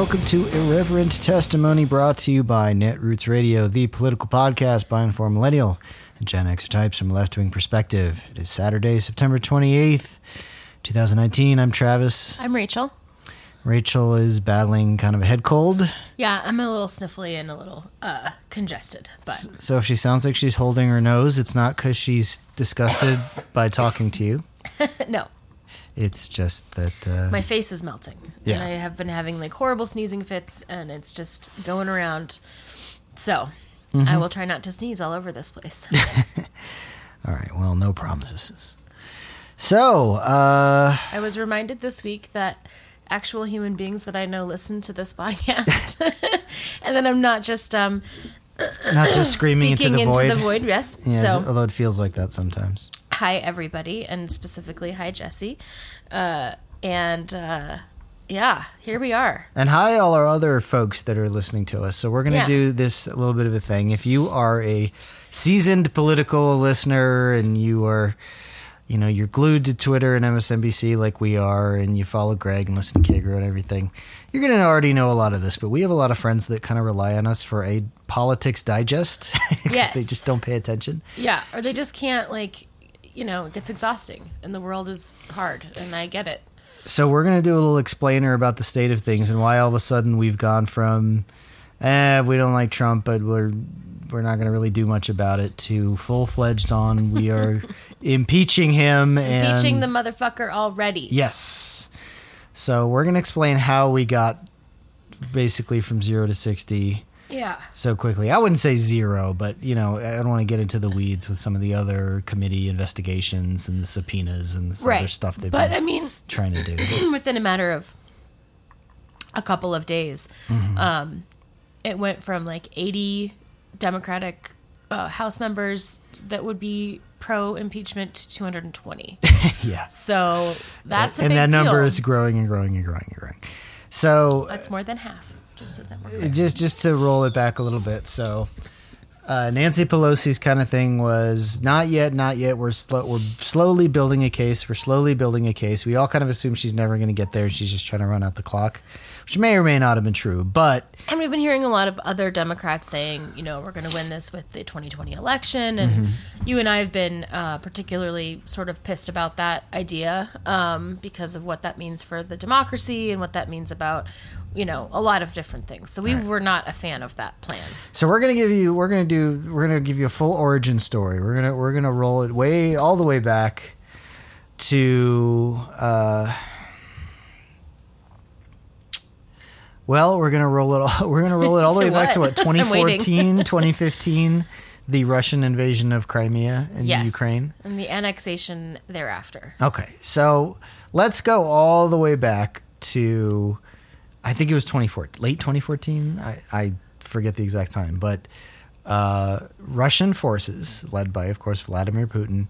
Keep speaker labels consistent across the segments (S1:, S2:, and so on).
S1: and welcome to Irreverent Testimony brought to you by Netroots Radio, the political podcast by Informed Millennial and Gen X types from a left wing perspective. It is Saturday, September 28th, 2019. I'm Travis.
S2: I'm Rachel.
S1: Rachel is battling kind of a head cold.
S2: Yeah, I'm a little sniffly and a little uh, congested, but
S1: So if she sounds like she's holding her nose, it's not because she's disgusted by talking to you.
S2: no,
S1: It's just that. Uh,
S2: my face is melting.
S1: Yeah.
S2: And I have been having like horrible sneezing fits and it's just going around. So
S1: Mm-hmm.
S2: I will try not to sneeze all over this place.
S1: all right, well, no promises. So, uh,
S2: I was reminded this week that actual human beings that I know listen to this podcast. and then I'm not just um,
S1: not just screaming into the void.
S2: the void. Yes.
S1: Yeah,
S2: so
S1: although it feels like that sometimes.
S2: hi everybody and specifically hi jesse uh, and uh, yeah here we are
S1: And hi, all our other folks that are listening to us. So we're going to
S2: Yeah.
S1: do this a little bit of a thing. If you are a seasoned political listener and you are, you know, you're glued to Twitter and MSNBC like we are, and you follow Greg and listen to Kagro and everything, you're going to already know a lot of this. But we have a lot of friends that kind of rely on us for a politics digest.
S2: Yes.
S1: they just don't pay attention.
S2: yeah or they just can't like you know it gets exhausting and the world is hard and i get it
S1: So we're going to do a little explainer about the state of things and why all of a sudden we've gone from, eh, we don't like Trump, but we're we're not going to really do much about it to full fledged on we are impeaching him and
S2: Impeaching the motherfucker already
S1: yes. So we're going to explain how we got basically from zero to sixty
S2: yeah
S1: so quickly. I wouldn't say zero, but you know I don't want to get into the weeds with some of the other committee investigations and the subpoenas and this other stuff they've
S2: but
S1: been
S2: i mean
S1: trying to do.
S2: within a matter of a couple of days
S1: Mm-hmm.
S2: um, it went from like 80 democratic uh, house members that would be pro impeachment to 220
S1: yeah.
S2: so that's a
S1: and that number
S2: deal.
S1: is growing and growing and growing and growing. So
S2: That's more than half. Just so that we're clear.
S1: just just to roll it back a little bit. So uh, Nancy Pelosi's kind of thing was not yet, not yet. We're slow, we're slowly building a case. We're slowly building a case. We all kind of assume she's never going to get there. and She's just trying to run out the clock, which may or may not have been true. But
S2: And we've been hearing a lot of other Democrats saying, you know, we're going to win this with the 2020 election. And
S1: Mm-hmm.
S2: you and I have been uh, particularly sort of pissed about that idea um, because of what that means for the democracy and what that means about, you know, a lot of different things. So we were not a fan of that plan.
S1: So we're gonna give you we're gonna do we're gonna give you a full origin story. We're gonna we're gonna roll it way all the way back to uh well, we're gonna roll it all we're gonna roll it all the way back to
S2: what?
S1: what 2014, 2015, the Russian invasion of Crimea and
S2: Yes.
S1: Ukraine.
S2: And the annexation thereafter.
S1: Okay, so let's go all the way back to, I think it was 2014, late 2014. I, I forget the exact time, but uh, Russian forces, led by, of course, Vladimir Putin,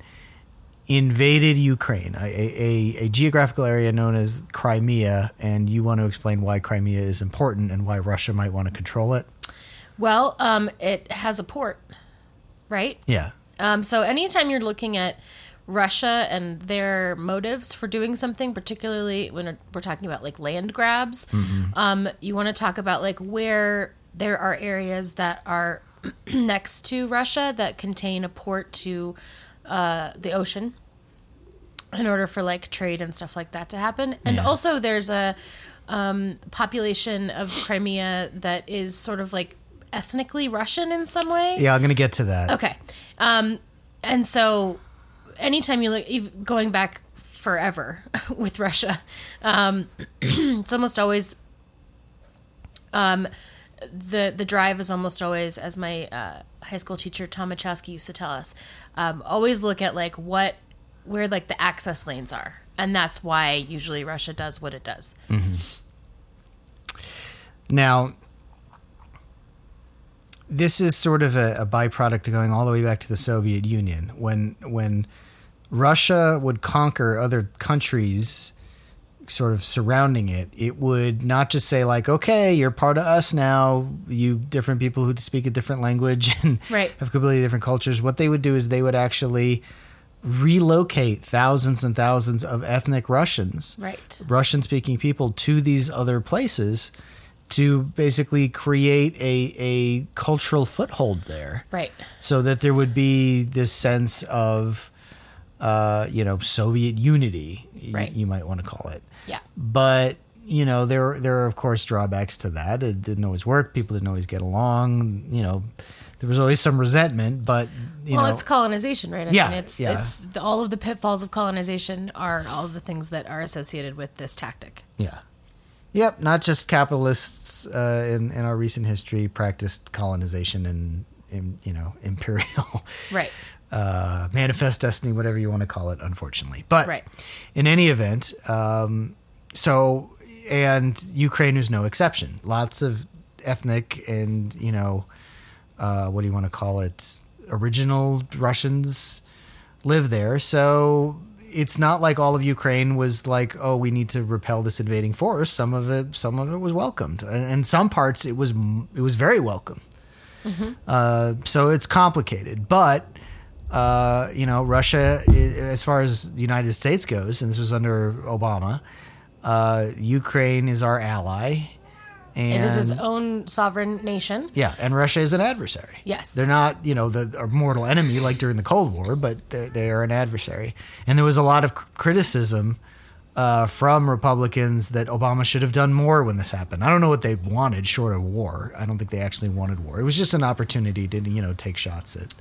S1: invaded Ukraine, a, a, a geographical area known as Crimea. And you want to explain why Crimea is important and why Russia might want to control it?
S2: Well, um, it has a port, right?
S1: Yeah.
S2: Um, so anytime you're looking at Russia and their motives for doing something, particularly when we're talking about like land grabs, um, you want to talk about like where there are areas that are next to Russia that contain a port to uh, the ocean in order for like trade and stuff like that to happen. And
S1: Yeah.
S2: also there's a um, population of Crimea that is sort of like ethnically Russian in some way.
S1: Yeah, I'm going to get to that.
S2: Okay. Um, and so anytime you look, going back forever with Russia, um, it's almost always, um, the, the drive is almost always, as my uh, high school teacher Tom Machowski used to tell us, um, always look at like what, where like the access lanes are. And that's why usually Russia does what it does.
S1: Now, this is sort of a, a byproduct of going all the way back to the Soviet Union. When when Russia would conquer other countries, sort of surrounding it, it would not just say like, "Okay, you're part of us now." You different people who speak a different language and
S2: Right.
S1: have completely different cultures. What they would do is they would actually relocate thousands and thousands of ethnic Russians
S2: Right.
S1: Russian speaking people to these other places to basically create a a cultural foothold there,
S2: Right.
S1: so that there would be this sense of, uh, you know, Soviet unity,
S2: Right.
S1: you might want to call it.
S2: Yeah.
S1: But you know, there there are of course drawbacks to that. It didn't always work. People didn't always get along. You know, there was always some resentment. But you
S2: well,
S1: know,
S2: it's colonization, right? I
S1: Yeah,
S2: mean, it's,
S1: yeah.
S2: it's the, all of the pitfalls of colonization are all of the things that are associated with this tactic.
S1: Yeah. Yep, not just capitalists uh, in in our recent history practiced colonization and, and you know imperial
S2: Right.
S1: Uh, manifest destiny, whatever you want to call it. Unfortunately, but
S2: Right.
S1: in any event, um, so and Ukraine is no exception. Lots of ethnic and you know uh, what do you want to call it? Original Russians live there, so it's not like all of Ukraine was like, oh, we need to repel this invading force. Some of it, some of it was welcomed, and in some parts, it was it was very welcome. Uh, so it's complicated, but uh, you know, Russia, as far as the United States goes, and this was under Obama, uh, Ukraine is our ally, and
S2: It is its own sovereign nation.
S1: yeah, and Russia is an adversary.
S2: Yes.
S1: They're not, you know, the our mortal enemy like during the Cold War, but they they are an adversary. And there was a lot of criticism uh, from Republicans that Obama should have done more when this happened. I don't know what they wanted short of war. I don't think they actually wanted war. It was just an opportunity to, you know, take shots at.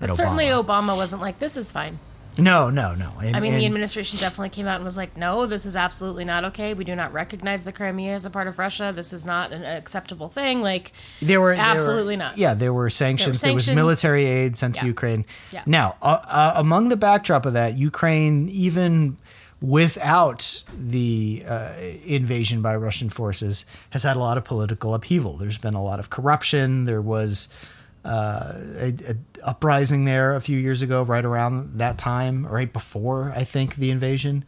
S2: But certainly
S1: Obama.
S2: Obama wasn't like, this is fine.
S1: No, no, no. And,
S2: I mean, the administration definitely came out and was like, no, this is absolutely not okay. We do not recognize the Crimea as a part of Russia. This is not an acceptable thing. Like,
S1: There were there were-
S2: Absolutely not.
S1: Yeah, there were sanctions. There, was military aid sent to Ukraine.
S2: Yeah.
S1: Now, uh, uh, among the backdrop of that, Ukraine, even without the uh, invasion by Russian forces, has had a lot of political upheaval. There's been a lot of corruption. There was uh, a, a uprising there a few years ago, right around that time, right before I think the invasion.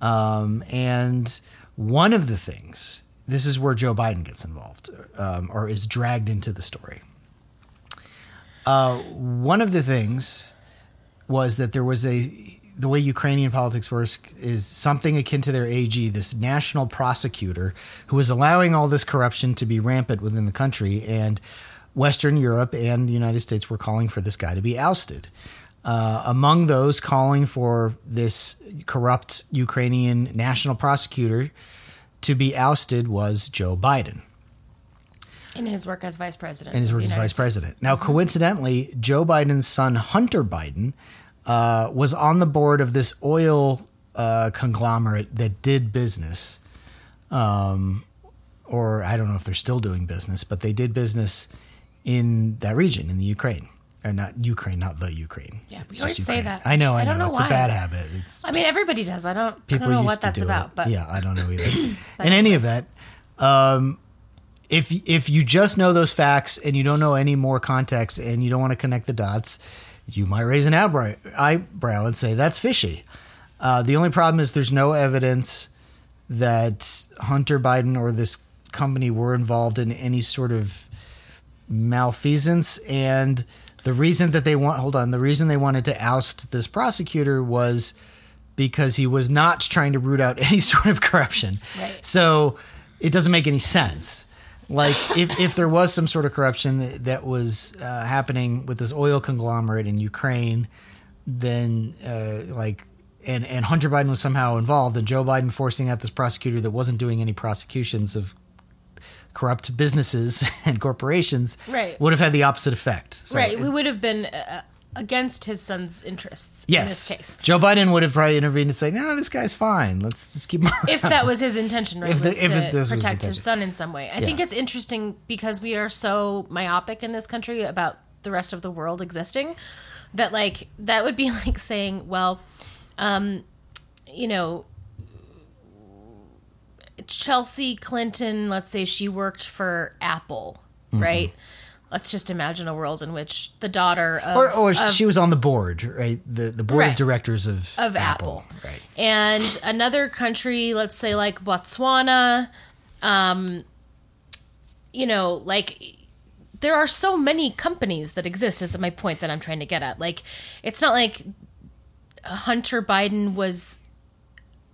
S1: Um, and one of the things, this is where Joe Biden gets involved, um, or is dragged into the story. Uh, one of the things was that there was a the way Ukrainian politics works is something akin to their AG, this national prosecutor who was allowing all this corruption to be rampant within the country, and Western Europe and the United States were calling for this guy to be ousted. Uh, among those calling for this corrupt Ukrainian national prosecutor to be ousted was Joe Biden
S2: in his work as vice president.
S1: and his work as vice
S2: States.
S1: president. Now, coincidentally, Joe Biden's son Hunter Biden uh, was on the board of this oil uh, conglomerate that did business, um, or I don't know if they're still doing business, but they did business in that region in the Ukraine. Or not Ukraine, not the Ukraine.
S2: Yeah, we always
S1: just
S2: say that.
S1: I know, I,
S2: I don't
S1: know.
S2: know
S1: It's
S2: why.
S1: a bad habit. It's
S2: I mean, everybody does. I don't, I
S1: people
S2: don't know
S1: used
S2: what
S1: to
S2: that's
S1: do
S2: about,
S1: it.
S2: but
S1: yeah, I don't know either. In any event, um, if if you just know those facts and you don't know any more context and you don't want to connect the dots, you might raise an eyebrow, eyebrow and say that's fishy. Uh, the only problem is there's no evidence that Hunter Biden or this company were involved in any sort of malfeasance and the reason that they want hold on the reason they wanted to oust this prosecutor was because he was not trying to root out any sort of corruption
S2: Right.
S1: so it doesn't make any sense like if, if there was some sort of corruption that, that was uh, happening with this oil conglomerate in ukraine then uh, like and and hunter biden was somehow involved and joe biden forcing out this prosecutor that wasn't doing any prosecutions of corrupt businesses and corporations
S2: Right.
S1: would have had the opposite effect. So
S2: right,
S1: it-
S2: we would have been uh, against his son's interests
S1: yes,
S2: in this case.
S1: Joe Biden would have probably intervened and say, "No, this guy's fine. Let's just keep him."
S2: If that was his intention, right,
S1: If the-
S2: was
S1: if
S2: to
S1: it-
S2: protect his son in some way. I think it's interesting because we are so myopic in this country about the rest of the world existing that like that would be like saying, well, um, you know, Chelsea Clinton, let's say she worked for Apple,
S1: Mm-hmm.
S2: right? Let's just imagine a world in which the daughter of,
S1: or, or
S2: of
S1: she was on the board, right? The the board
S2: Right.
S1: of directors of
S2: Of
S1: Apple,
S2: Apple.
S1: right?
S2: and another country, let's say like Botswana, um, you know, like there are so many companies that exist. Is my point that I'm trying to get at? Like, it's not like Hunter Biden was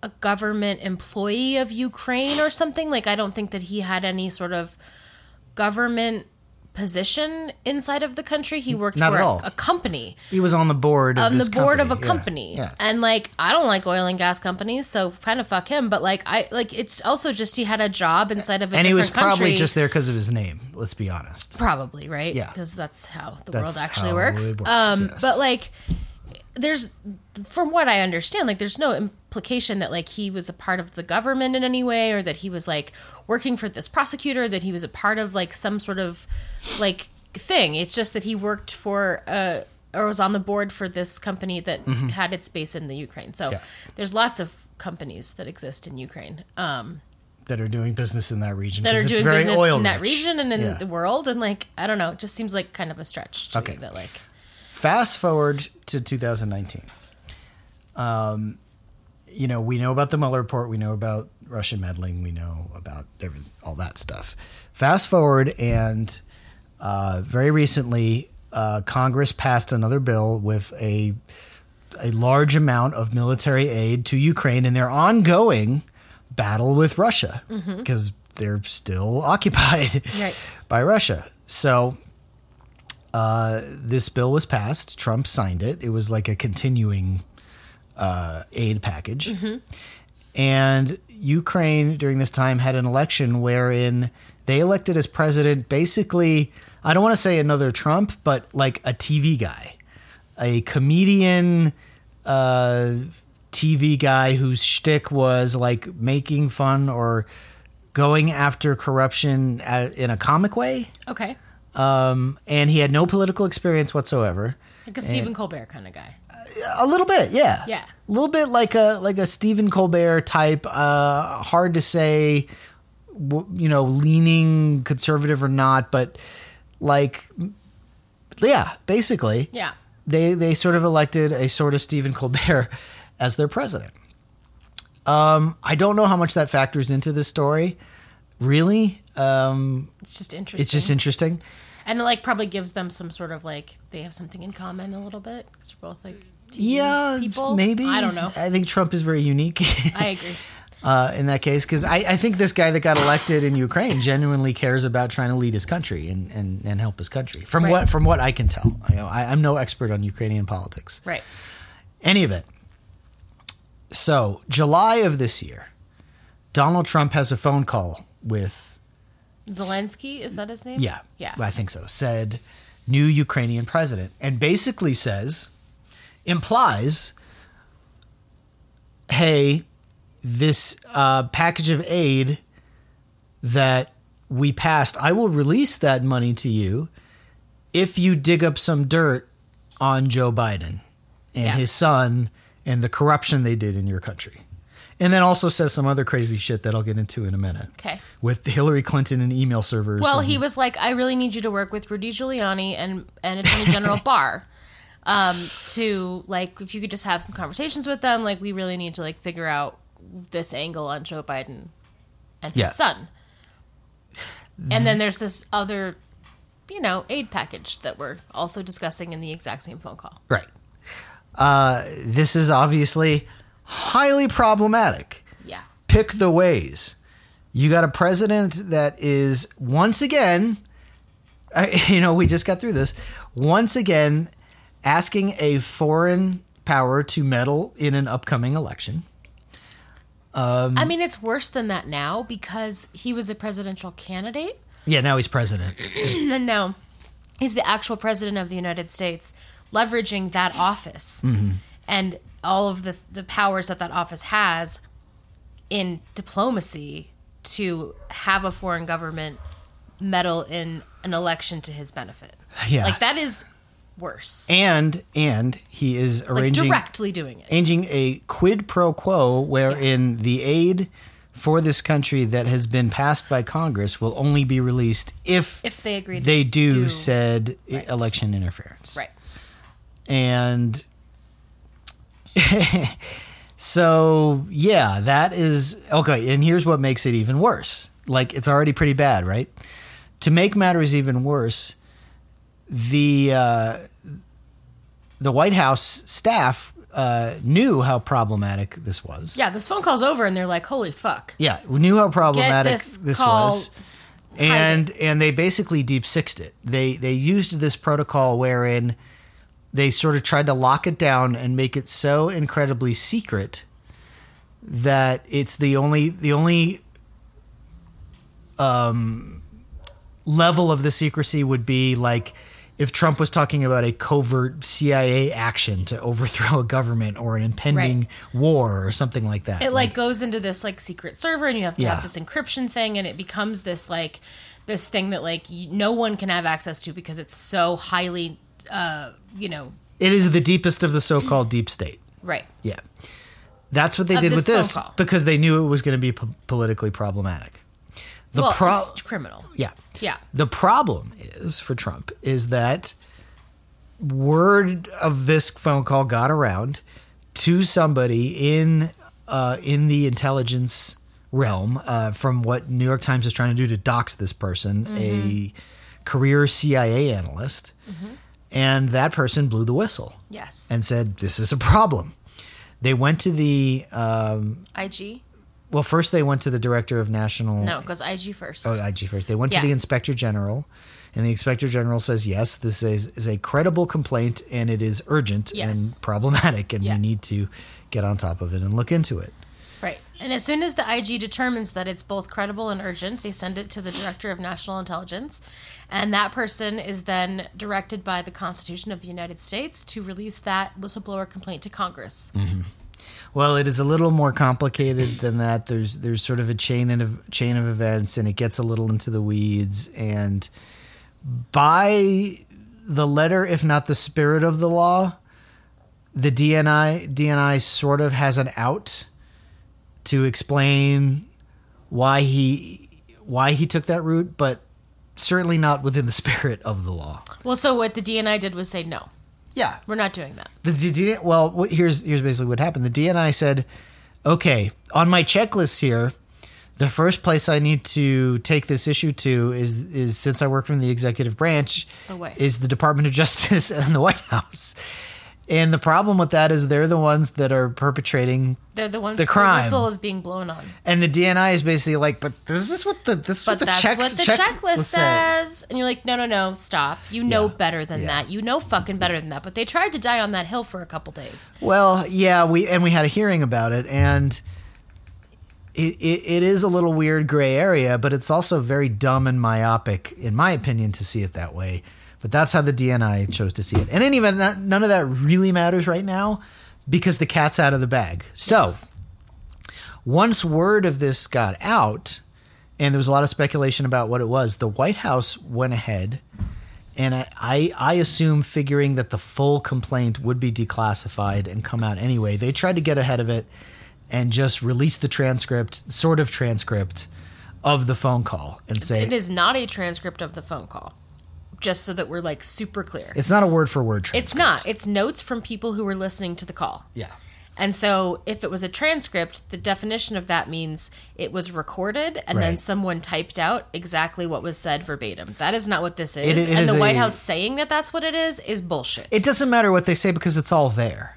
S2: a government employee of Ukraine or something. Like, I don't think that he had any sort of government position inside of the country. He worked
S1: Not
S2: for
S1: at
S2: a,
S1: all.
S2: a company,
S1: He was on the board of
S2: on the board of a
S1: Yeah,
S2: company.
S1: Yeah.
S2: And like, I don't like oil and gas companies, so kind of fuck him. But like, I like it's also just he had a job inside of a company.
S1: And he was probably
S2: country.
S1: just there because of his name. Let's be honest.
S2: Probably right.
S1: Yeah.
S2: because that's how the
S1: That's
S2: world actually works.
S1: works,
S2: Um,
S1: yes.
S2: but like, there's from what I understand, like, there's no implication that like he was a part of the government in any way, or that he was like working for this prosecutor, that he was a part of like some sort of like thing. It's just that he worked for uh or was on the board for this company that had its base in the Ukraine. So
S1: Mm-hmm. Yeah.
S2: there's lots of companies that exist in Ukraine. Um,
S1: That are doing business in that region.
S2: that are
S1: it's
S2: doing
S1: very
S2: business
S1: oil
S2: in that region and in
S1: Yeah.
S2: the world and like i don't know it just seems like kind of a stretch to
S1: Okay.
S2: me that like
S1: Fast forward to 2019. Um, you know, we know about the Mueller report. We know about Russian meddling. We know about every, all that stuff. Fast forward, and uh, very recently, uh, Congress passed another bill with a a large amount of military aid to Ukraine in their ongoing battle with Russia because they're still occupied
S2: Right.
S1: by Russia. So uh, this bill was passed. Trump signed it. It was like a continuing uh, aid package. And Ukraine during this time had an election wherein they elected as president basically, I don't want to say another Trump, but like a TV guy, a comedian uh, TV guy whose shtick was like making fun or going after corruption in a comic way.
S2: okay
S1: Um, and he had no political experience whatsoever.
S2: like a stephen colbert kind of guy
S1: A little bit, yeah.
S2: Yeah.
S1: A little bit like a like a Stephen Colbert type. Uh, hard to say, you know, leaning conservative or not, but like, yeah, basically,
S2: yeah
S1: they they sort of elected a sort of Stephen Colbert as their president. Um, I don't know how much that factors into this story. Really, um,
S2: it's just interesting
S1: it's just interesting.
S2: And it like probably gives them some sort of like they have something in common a little bit because they're both like TV
S1: Yeah,
S2: people
S1: maybe.
S2: i don't know
S1: I think Trump is very unique.
S2: i agree
S1: uh, in that case because I, I think this guy that got elected in Ukraine genuinely cares about trying to lead his country and, and, and help his country. From
S2: Right.
S1: what from what I can tell, I, know, I, I'm no expert on Ukrainian politics.
S2: right
S1: Any of it. So July of this year, Donald Trump has a phone call with
S2: zelensky is that his name?
S1: Yeah
S2: yeah.
S1: I think so. Said new Ukrainian president and basically says implies hey this uh, package of aid that we passed I will release that money to you if you dig up some dirt on Joe Biden and
S2: Yeah.
S1: his son and the corruption they did in your country and then also says some other crazy shit that I'll get into in a minute
S2: okay
S1: with Hillary Clinton and email servers
S2: well
S1: and-
S2: he was like i really need you to work with rudy giuliani and and attorney general barr um to like if you could just have some conversations with them like we really need to like figure out this angle on joe biden and his
S1: Yeah.
S2: son and then there's this other you know aid package that we're also discussing in the exact same phone call
S1: Right. Uh, this is obviously highly problematic.
S2: yeah
S1: Pick the ways. You got a president that is once again, I, you know, we just got through this, once again asking a foreign power to meddle in an upcoming election.
S2: Um, i mean it's worse than that now because he was a presidential candidate
S1: Yeah, now he's president.
S2: and now he's the actual president of the United States, leveraging that office mm-hmm. and all of the the powers that that office has in diplomacy to have a foreign government meddle in an election to his benefit.
S1: Yeah.
S2: Like that is worse.
S1: And and he is
S2: Like
S1: arranging
S2: directly doing it.
S1: arranging a quid pro quo wherein the aid for this country that has been passed by Congress will only be released if,
S2: If they agree
S1: they do,
S2: do-
S1: said
S2: Right.
S1: election interference.
S2: Right.
S1: And so yeah, that is okay, and here's what makes it even worse. Like it's already pretty bad, right? To make matters even worse, the uh, the White House staff uh, knew how problematic this was.
S2: Yeah, this phone call's over, and they're like, "Holy fuck!"
S1: Yeah, we knew how problematic
S2: this
S1: this,
S2: call,
S1: was, and and they basically deep sixed it. They they used this protocol wherein they sort of tried to lock it down and make it so incredibly secret that it's the only the only um, level of the secrecy would be like if Trump was talking about a covert CIA action to overthrow a government or an impending
S2: Right.
S1: war or something like that.
S2: it like goes into this like secret server and you have to
S1: Yeah.
S2: have this encryption thing and it becomes this like this thing that like no one can have access to because it's so highly uh you know
S1: It is the deepest of the so-called deep state.
S2: right
S1: Yeah. That's what they
S2: Of
S1: did with this because they knew it was going to be po- politically problematic. The
S2: well
S1: pro-
S2: it's criminal
S1: yeah.
S2: yeah
S1: The problem is for Trump is that word of this phone call got around to somebody in uh, in the intelligence realm uh, from what New York Times is trying to do to dox this person, a career CIA analyst, and that person blew the whistle
S2: yes
S1: and said, "This is a problem." They went to the um,
S2: ig
S1: well. First, they went to the director of national.
S2: no it goes ig first
S1: Oh, IG first. They went
S2: Yeah.
S1: to the inspector general, and the inspector general says, "Yes, this is, is a credible complaint, and it is urgent
S2: Yes.
S1: and problematic, and we need to get on top of it and look into it."
S2: And as soon as the IG determines that it's both credible and urgent, they send it to the Director of National Intelligence. And that person is then directed by the Constitution of the United States to release that whistleblower complaint to Congress. Mm-hmm.
S1: Well, it is a little more complicated than that. There's there's sort of a chain of chain of events, and it gets a little into the weeds. And by the letter, if not the spirit of the law, the DNI DNI sort of has an out to explain why he why he took that route, but certainly not within the spirit of the law.
S2: Well, so what the DNI did was say, no,
S1: Yeah,
S2: we're not doing that.
S1: the D- D- well, what- here's here's basically what happened. The DNI said, "Okay, on my checklist here, the first place I need to take this issue to is is since I work from the executive branch,
S2: The
S1: is the Department of Justice and the White House." And the problem with that is they're the ones that are perpetrating,
S2: They're the ones
S1: The crime.
S2: whistle is being blown on.
S1: and the DNI is basically like, "But this is what the this is
S2: But
S1: what the
S2: that's
S1: check,
S2: what the
S1: check
S2: checklist says. And you're like, no, no, no, stop. You know
S1: Yeah.
S2: better than
S1: Yeah.
S2: that. You know fucking better than that. But they tried to die on that hill for a couple days.
S1: Well, yeah, we and we had a hearing about it, and it, it, it is a little weird gray area, but it's also very dumb and myopic, in my opinion, to see it that way. But that's how the DNI chose to see it. And in any event, that, none of that really matters right now because the cat's out of the bag. So
S2: Yes.
S1: once word of this got out, and there was a lot of speculation about what it was, the White House went ahead and I, I, I assume figuring that the full complaint would be declassified and come out anyway, they tried to get ahead of it and just release the transcript, sort of transcript of the phone call and say
S2: It is not a transcript of the phone call. Just so that we're like super clear.
S1: it's not a word for word transcript.
S2: It's not. It's notes from people who were listening to the call.
S1: Yeah.
S2: And so if it was a transcript, the definition of that means it was recorded and then someone typed out exactly what was said verbatim. That is not what this is.
S1: It- it
S2: and
S1: is
S2: the White
S1: a-
S2: House saying that that's what it is is bullshit.
S1: It doesn't matter what they say because it's all there.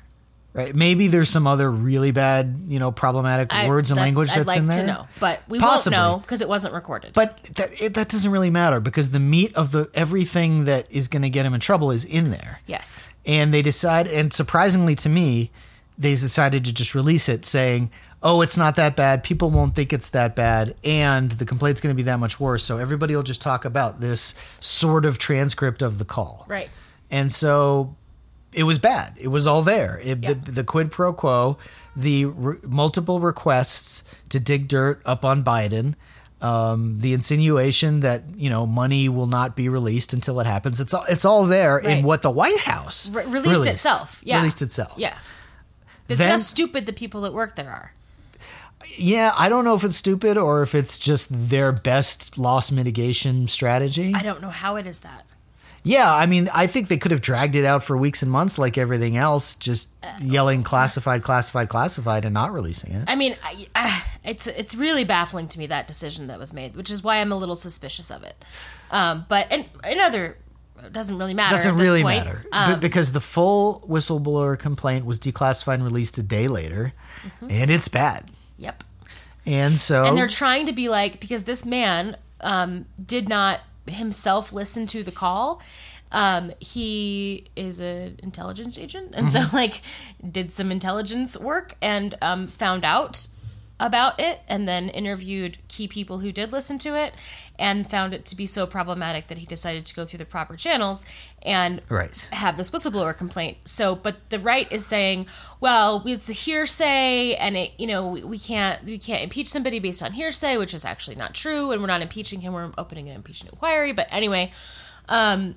S1: Right? Maybe there's some other really bad, you know, problematic
S2: I-
S1: words and
S2: that-
S1: language
S2: I'd
S1: that's
S2: like
S1: in there.
S2: to know, but we
S1: Possibly.
S2: won't know because it wasn't recorded.
S1: But that it, that doesn't really matter because the meat of the everything that is going to get him in trouble is in there.
S2: yes,
S1: and they decide and surprisingly to me they decided to just release it saying oh it's not that bad people won't think it's that bad and the complaint's going to be that much worse so everybody will just talk about this sort of transcript of the call
S2: right.
S1: and so it was bad. It was all there. It,
S2: Yeah.
S1: the, the quid pro quo the re- multiple requests to dig dirt up on biden um, the insinuation that you know money will not be released until it happens. It's all it's all there in what the white house
S2: Re- released, itself. Yeah,
S1: released itself.
S2: Yeah, it's
S1: Then-
S2: how stupid the people that work there are.
S1: yeah i don't know if it's stupid or if it's just their best loss mitigation strategy.
S2: I don't know how it is that.
S1: Yeah, I mean, I think they could have dragged it out for weeks and months like everything else, just yelling classified, classified, classified, and not releasing it.
S2: I mean, I, uh, it's it's really baffling to me that decision that was made, which is why I'm a little suspicious of it. Um, but in, in doesn't really matter.
S1: doesn't
S2: at this
S1: really
S2: point.
S1: matter
S2: Um,
S1: because the full whistleblower complaint was declassified and released a day later, and it's bad.
S2: yep.
S1: And so,
S2: Mm-hmm. and they're trying to be like because this man um, did not himself listen to the call um, he is an intelligence agent and
S1: Mm-hmm.
S2: so like did some intelligence work and um, found out about it and then interviewed key people who did listen to it and found it to be so problematic that he decided to go through the proper channels and
S1: Right.
S2: have this whistleblower complaint. So, but the right is saying, well, it's a hearsay, and it, you know, we, we can't we can't impeach somebody based on hearsay, which is actually not true, and we're not impeaching him. We're opening an impeachment inquiry. But anyway, um,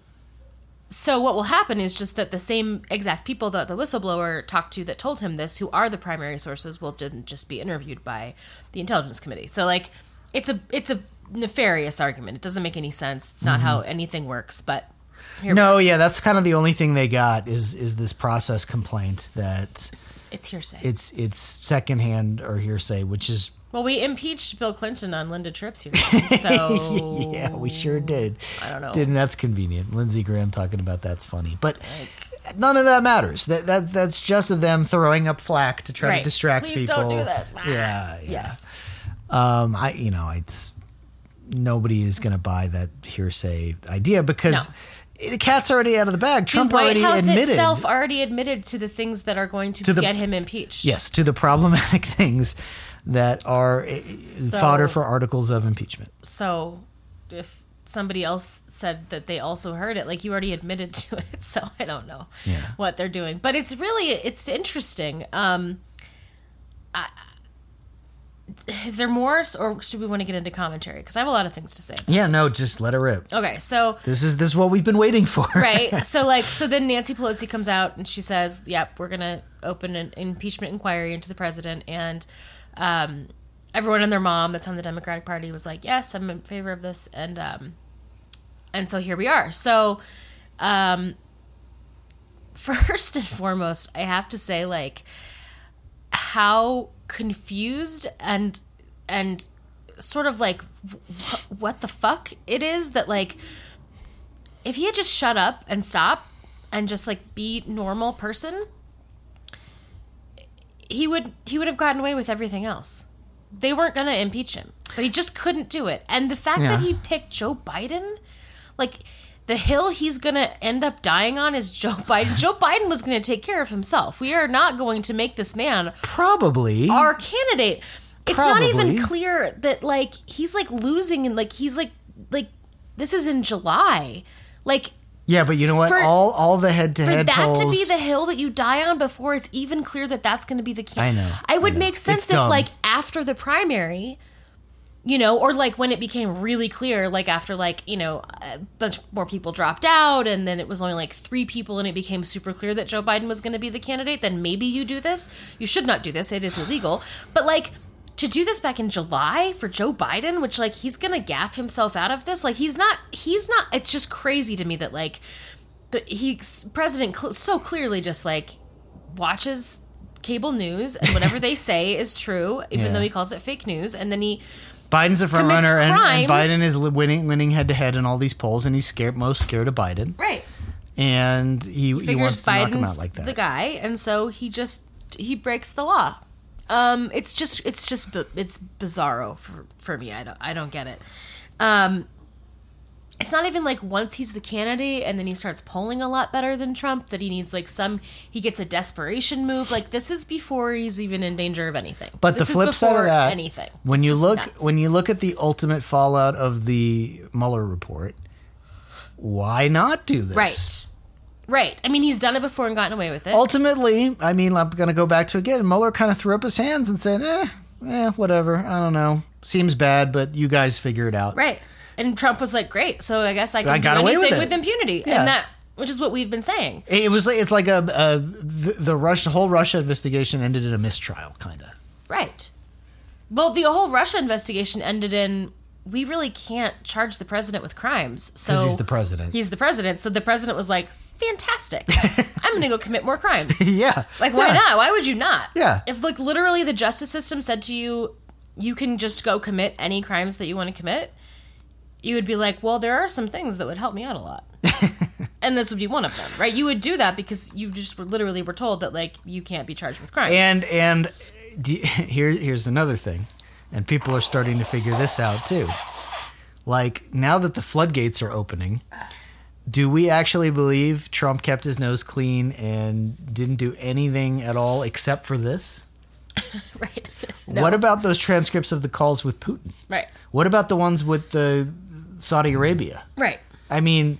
S2: so what will happen is just that the same exact people that the whistleblower talked to that told him this, who are the primary sources, will then just be interviewed by the intelligence committee. So like, it's a it's a nefarious argument. It doesn't make any sense. It's not how mm-hmm. anything works. But here
S1: no, yeah, that's kind of the only thing they got is is this process complaint that
S2: it's hearsay.
S1: it's it's secondhand or hearsay, which is
S2: Well, we impeached Bill Clinton on Linda Tripp's here. so
S1: yeah, we sure did.
S2: I don't know.
S1: Didn't that's convenient. Lindsey Graham talking about that's funny, but none of that matters. That that that's just them throwing up flack to try
S2: Right.
S1: to distract
S2: Please
S1: people.
S2: don't do this.
S1: Yeah, yeah.
S2: Yes.
S1: Um, I you know it's nobody is going to buy that hearsay idea because the cat's already out of the bag. Trump
S2: the White
S1: already
S2: House
S1: admitted.
S2: itself already admitted to the things that are going to,
S1: To the-
S2: get him impeached.
S1: Yes, to the problematic things that are eh,
S2: So-
S1: fodder for articles of impeachment.
S2: So, if somebody else said that they also heard it, like you already admitted to it, so I don't know
S1: Yeah.
S2: what they're doing. But it's really it's interesting. Um, I, is there more, or should we want to get into commentary? Because I have a lot of things to say.
S1: Yeah, no, just let it rip.
S2: Okay, so
S1: This is this is what we've been waiting for.
S2: right so like so then nancy pelosi comes out and she says yep we're gonna open an impeachment inquiry into the president and um, everyone and their mom that's on the democratic party was like yes i'm in favor of this and um, and so here we are. So um, first and foremost i have to say like how confused and and sort of like wh- what the fuck it is that like if he had just shut up and stop and just like be normal person he would he would have gotten away with everything else they weren't gonna impeach him but he just couldn't do it and the fact
S1: Yeah.
S2: that he picked joe biden like the hill he's gonna end up dying on is joe biden joe biden was gonna take care of himself we are not going to make this man
S1: Probably.
S2: our candidate. It's not even clear that like he's like losing and like he's like like this is in July. Like
S1: yeah, but you know what?
S2: for-
S1: all all the head to head for
S2: that
S1: polls.
S2: to be the hill that you die on before it's even clear that that's going to be the candidate.
S1: I know,
S2: I would
S1: I know.
S2: make sense
S1: It's
S2: if
S1: dumb.
S2: like after the primary you know, or like when it became really clear, like after like you know a bunch more people dropped out, and then it was only like three people, and it became super clear that Joe Biden was going to be the candidate. Then maybe you do this. You should not do this; it is illegal. But like to do this back in July for Joe Biden, which like he's to gaffe himself out of this. Like he's not. He's not. It's just crazy to me that like the he's president cl- so clearly just like watches cable news and whatever they say is true, even
S1: Yeah.
S2: though he calls it fake news, and then he
S1: Biden's the front runner, and, and. Biden is winning winning head to head in all these polls, and he's scared most scared of Biden,
S2: right
S1: and he, he
S2: figures
S1: wants to knock him out like that.
S2: the guy, and so he just he breaks the law. Um, it's just it's just it's bizarro for for me. I don't I don't get it. Um, it's not even like once he's the candidate and then he starts polling a lot better than Trump that he needs like some he gets a desperation move. Like this is before he's even in danger of anything.
S1: But
S2: This
S1: the
S2: is
S1: flip side of that,
S2: anything.
S1: when
S2: It's
S1: you look
S2: nuts.
S1: when you look at the ultimate fallout of the Mueller report, why not do this?
S2: right, right. I mean, he's done it before and gotten away with it.
S1: Ultimately, I mean, I'm going to go back to again. Mueller kind of threw up his hands and said, "Eh, eh, whatever. I don't know. Seems bad, but you guys figure it out."
S2: Right. And Trump was like, "Great, so I guess I can
S1: I got
S2: do
S1: away
S2: anything
S1: with
S2: with, impunity."
S1: Yeah.
S2: And that, which is what we've been saying,
S1: It was like it's like a, a the, the Russia whole Russia investigation ended in a mistrial, kind of.
S2: right? Well, the whole Russia investigation ended in we really can't charge the president with crimes, So
S1: he's the president.
S2: He's the president, so the president was like, "Fantastic, I'm going to go commit more crimes."
S1: yeah.
S2: Like, why
S1: Yeah.
S2: not? Why would you not?
S1: Yeah.
S2: If like literally the justice system said to you, you can just go commit any crimes that you want to commit, you would be like, well, there are some things that would help me out a lot. and this would be one of them, right? You would do that because you just were literally were told that like you can't be charged with crimes.
S1: And and here here's another thing, and people are starting to figure this out too. Like now that the floodgates are opening, do we actually believe Trump kept his nose clean and didn't do anything at all except for this?
S2: right.
S1: What about those transcripts of the calls with Putin?
S2: Right.
S1: What about the ones with the Saudi Arabia?
S2: Right.
S1: I mean,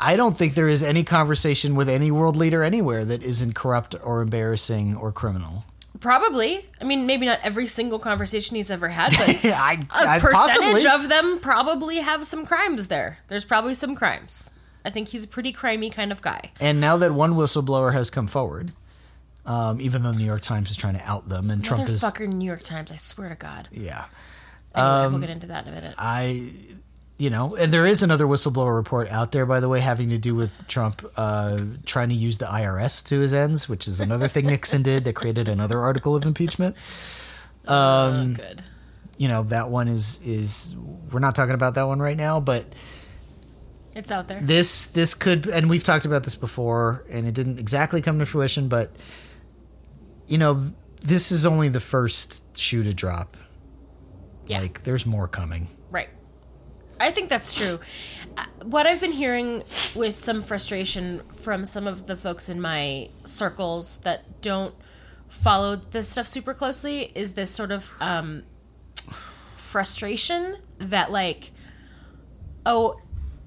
S1: I don't think there is any conversation with any world leader anywhere that isn't corrupt or embarrassing or criminal.
S2: Probably. I mean, maybe not every single conversation he's ever had, but
S1: I,
S2: a
S1: I
S2: percentage
S1: possibly.
S2: of them probably have some crimes there. There's probably some crimes. I think he's a pretty crimey kind of guy.
S1: and now that one whistleblower has come forward, um, even though the New York Times is trying to out them, and Trump is
S2: Motherfucker New York Times, I swear to God.
S1: yeah,
S2: Anyway,
S1: Um,
S2: we'll get into that in a minute.
S1: I, you know, and there is another whistleblower report out there, by the way, having to do with Trump uh, trying to use the IRS to his ends, which is another thing Nixon did that created another article of impeachment.
S2: oh, good.
S1: You know, that one is is we're not talking about that one right now, but
S2: It's out there.
S1: this this could and we've talked about this before and it didn't exactly come to fruition but you know this is only the first shoe to drop
S2: Yeah.
S1: like there's more coming
S2: Right. I think that's true. Uh, What I've been hearing with some frustration from some of the folks in my circles that don't follow this stuff super closely is this sort of um, frustration that, like, oh,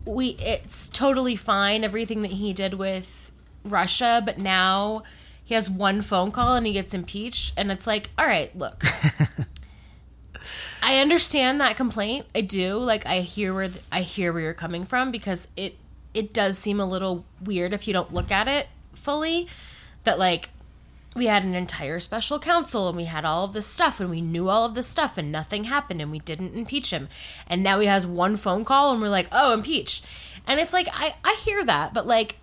S2: we it's totally fine everything that he did with Russia, but now he has one phone call and he gets impeached, and it's like, all right, look. I understand that complaint. I do. Like I hear where th- I hear where you're coming from because it it does seem a little weird if you don't look at it fully that like we had an entire special counsel and we had all of this stuff and we knew all of this stuff and nothing happened and we didn't impeach him. And now he has one phone call and we're like, "Oh, impeach." And it's like I I hear that, but like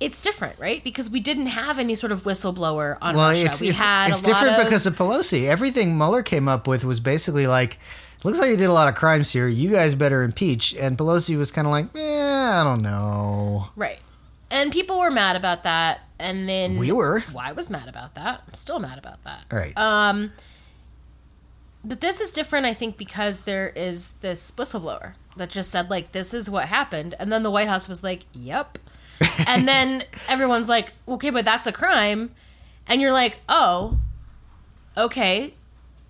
S2: it's different, right? Because we didn't have any sort of whistleblower on
S1: well
S2: Russia.
S1: it's
S2: we
S1: it's,
S2: had
S1: it's different
S2: of,
S1: because of pelosi everything mueller came up with was basically like looks like you did a lot of crimes here you guys better impeach and pelosi was kind of like eh, i don't know
S2: Right. And people were mad about that. And then
S1: we were
S2: Well, I was mad about that. I'm still mad about that.
S1: right
S2: Um, but this is different, I think, because there is this whistleblower that just said, like, this is what happened. And then the White House was like, yep. and then everyone's like, okay, but that's a crime. And you're like, oh, okay.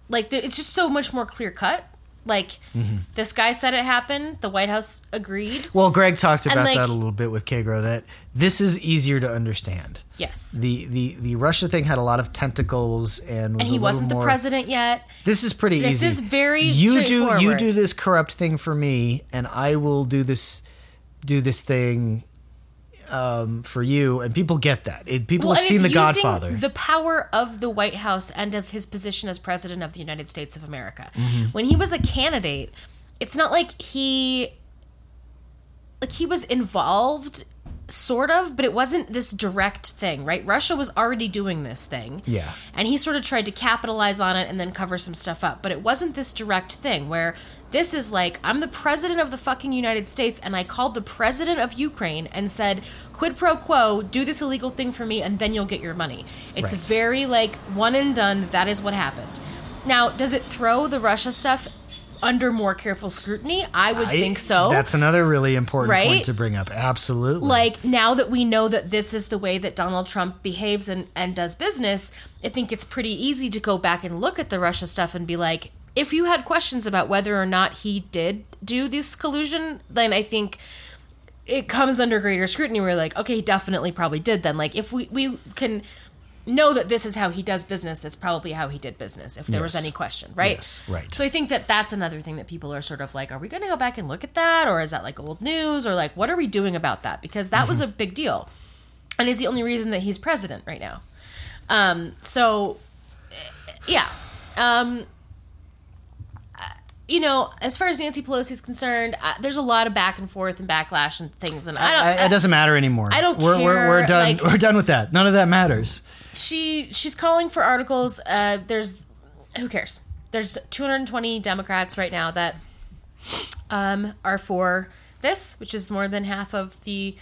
S2: Like, it's just so much more clear cut. Like, mm-hmm. this guy said it happened. The White House agreed.
S1: well greg talked about
S2: like-
S1: that a little bit with kagro that this is easier to understand
S2: Yes.
S1: the the the Russia thing had a lot of tentacles and was
S2: and he wasn't the president yet.
S1: This is pretty
S2: This
S1: easy.
S2: This is very
S1: you do you do this corrupt thing for me, and I will do this do this thing um, for you, and people get that. It, people
S2: Well,
S1: have seen The Godfather.
S2: The power of the White House and of his position as president of the United States of America.
S1: Mm-hmm.
S2: When he was a candidate, it's not like he like he was involved sort of, but it wasn't this direct thing, right? Russia was already doing this thing.
S1: Yeah.
S2: And he sort of tried to capitalize on it and then cover some stuff up, but it wasn't this direct thing where this is like I'm the president of the fucking United States and I called the president of Ukraine and said quid pro quo, do this illegal thing for me and then you'll get your money. It's
S1: Right.
S2: very like one and done, that is what happened. Now, does it throw the Russia stuff under more careful scrutiny? I would
S1: I-
S2: think so.
S1: That's another really important
S2: Right?
S1: point to bring up. Absolutely.
S2: like now that we know that this is the way that Donald Trump behaves and, and does business, I think it's pretty easy to go back and look at the Russia stuff and be like, if you had questions about whether or not he did do this collusion, then I think it comes under greater scrutiny. We're like, okay, he definitely probably did then. Like if we, we can know that this is how he does business, that's probably how he did business, if there was any question, right?
S1: Yes, right.
S2: So I think that that's another thing that people are sort of like, are we going to go back and look at that? Or is that like old news? Or like, what are we doing about that? Because that was a big deal. And is the only reason that he's president right now. Um, so, yeah. Um, you know, as far as Nancy Pelosi is concerned, uh, there's a lot of back and forth and backlash and things. And I don't,
S1: I- it doesn't matter anymore.
S2: I don't
S1: we're, We're, we're done.
S2: like-
S1: we're done with that. None of that matters.
S2: she she's calling for articles. Uh, there's who cares? There's 220 Democrats right now that um, are for this, which is more than half of the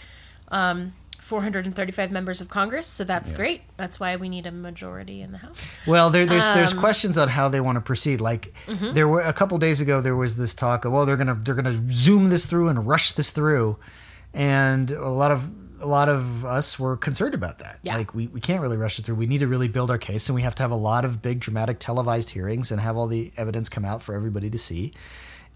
S2: um, 435 members of Congress. So that's great. That's why we need a majority in the House.
S1: Well, there, there's there's
S2: Um,
S1: questions on how they want to proceed. Like
S2: mm-hmm.
S1: there were a couple days ago, there was this talk of, well, they're gonna they're gonna zoom this through and rush this through, and a lot of a lot of us were concerned about that.
S2: Yeah.
S1: Like we, we can't really rush it through. We need to really build our case, and we have to have a lot of big dramatic televised hearings and have all the evidence come out for everybody to see.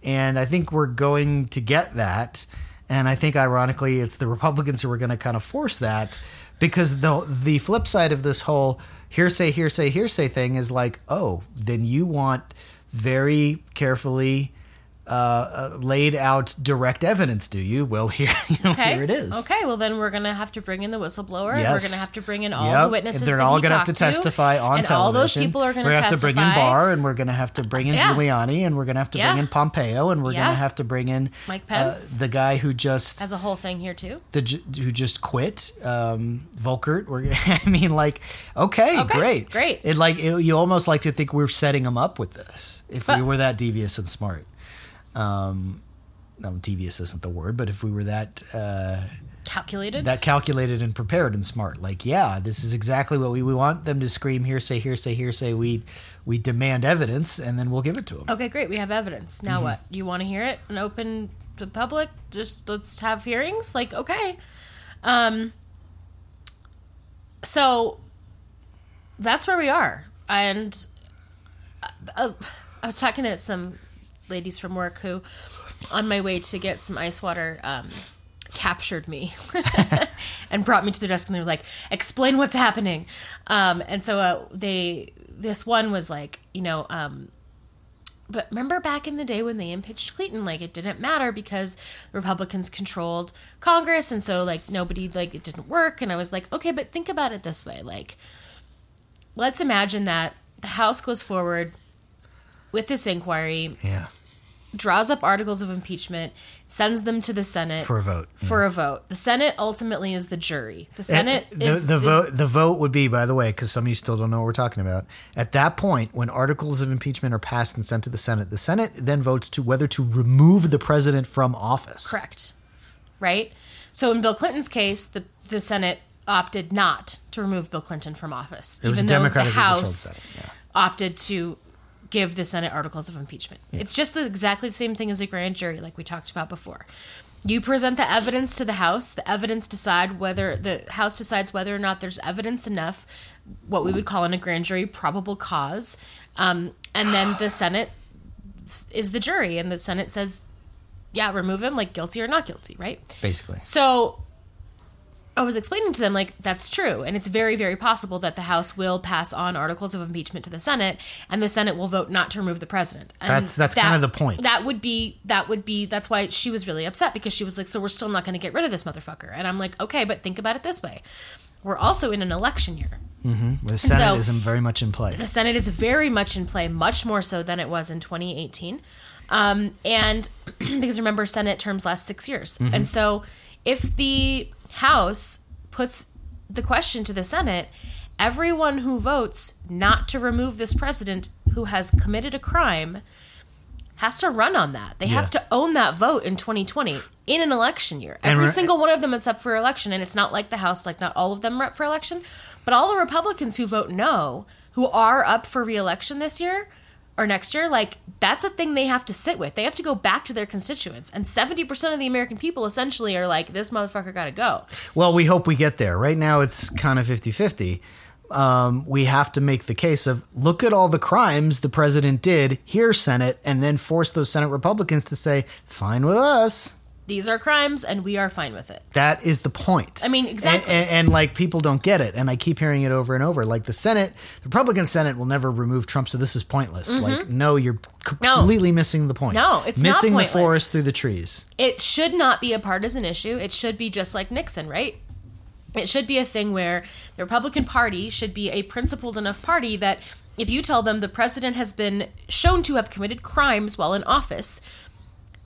S1: And I think we're going to get that. And I think, ironically, it's the Republicans who are going to kind of force that because the the flip side of this whole hearsay, hearsay, hearsay thing is like, oh, then you want very carefully uh, uh, laid out direct evidence, do you? Well, here, you know,
S2: Okay.
S1: here it is.
S2: Okay. Well, then we're gonna have to bring in the whistleblower. And we're gonna have to bring in all
S1: Yep.
S2: the witnesses.
S1: They're
S2: that
S1: all gonna have to testify on
S2: and
S1: television.
S2: all those people are gonna
S1: We're gonna have to bring in Barr, and we're gonna have to bring in
S2: Yeah.
S1: Giuliani, and we're gonna have to
S2: Yeah.
S1: bring in Pompeo, and we're
S2: Yeah.
S1: gonna have to bring in
S2: Mike
S1: uh,
S2: Pence.
S1: the guy who just
S2: Has a whole thing here too.
S1: the who just quit, um, Volker. We're, I mean, like, okay,
S2: Okay,
S1: great,
S2: great.
S1: It like it, you almost like to think we're setting him up with this if we were that devious and smart. Um, no, devious isn't the word, but if we were that. Uh,
S2: Calculated.
S1: that calculated and prepared and smart. Like, yeah, this is exactly what we, we want them to scream hearsay, hearsay, hearsay. We we demand evidence, and then we'll give it to them.
S2: okay, great. We have evidence. Now
S1: Mm-hmm.
S2: what? You want to hear it and open to the public? Just let's have hearings. Like, okay. Um. So that's where we are, and uh, I was talking to some ladies from work who, on my way to get some ice water, um, captured me and brought me to the desk, and they were like, "Explain what's happening." Um, and so uh, they, this one was like, you know, um, but remember back in the day when they impeached Clinton, like it didn't matter because Republicans controlled Congress, and so like nobody like it didn't work. And I was like, okay, but think about it this way, like let's imagine that the House goes forward with this inquiry,
S1: Yeah,
S2: draws up articles of impeachment, sends them to the Senate
S1: for a vote.
S2: for a vote. The Senate ultimately is the jury. The eh, Senate
S1: And the,
S2: is
S1: the
S2: is-
S1: vote. The vote would be, by the way, because some of you still don't know what we're talking about. At that point, when articles of impeachment are passed and sent to the Senate, the Senate then votes to whether to remove the president from office.
S2: Correct. Right? So in Bill Clinton's case, the the Senate opted not to remove Bill Clinton from office.
S1: It
S2: even
S1: a
S2: though the House
S1: yeah.
S2: opted to give the Senate articles of impeachment. It's just the, exactly the same thing as a grand jury, like we talked about before. You present the evidence to the House. The evidence decide whether the House decides whether or not there's evidence enough, what we would call in a grand jury probable cause, um, and then the Senate is the jury, and the Senate says, "Yeah, remove him, like guilty or not guilty," right?
S1: Basically,
S2: So I was explaining to them like that's true, and it's very, very possible that the House will pass on articles of impeachment to the Senate, and the Senate will vote not to remove the president. And
S1: That's- that's kind of the point.
S2: That would be that would be that's why she was really upset because she was like, so we're still not going to get rid of this motherfucker, and I'm like, okay, but think about it this way: we're also in an election year.
S1: the Senate
S2: so-
S1: is very much in play.
S2: The Senate is very much in play, much more so than it was in 2018. Um, and because remember, Senate terms last six years. And so if the House puts the question to the Senate, everyone who votes not to remove this president who has committed a crime has to run on that. They have to own that vote in 2020 in an election year. Every
S1: re-
S2: single one of them is up for election, and it's not like the House, like not all of them are up for election, but all the Republicans who vote no, who are up for reelection this year or next year, like that's a thing they have to sit with. They have to go back to their constituents, and 70% of the American people essentially are like, this motherfucker got to go.
S1: Well, we hope we get there. Right now, it's kind of 50 50. Um, we have to make the case of look at all the crimes the president did here, Senate, and then force those Senate Republicans to say, fine with us.
S2: These are crimes, and we are fine with it.
S1: That is the point.
S2: I mean, exactly.
S1: And, and, and, like people don't get it, and I keep hearing it over and over. Like the Senate, the Republican Senate will never remove Trump, so this is pointless. Like, no, you're completely missing the point.
S2: Mm-hmm. No, it's not
S1: missing the forest through the trees.
S2: it should not be a partisan issue. It should be just like Nixon, right? It should be a thing where the Republican Party should be a principled enough party that if you tell them the president has been shown to have committed crimes while in office,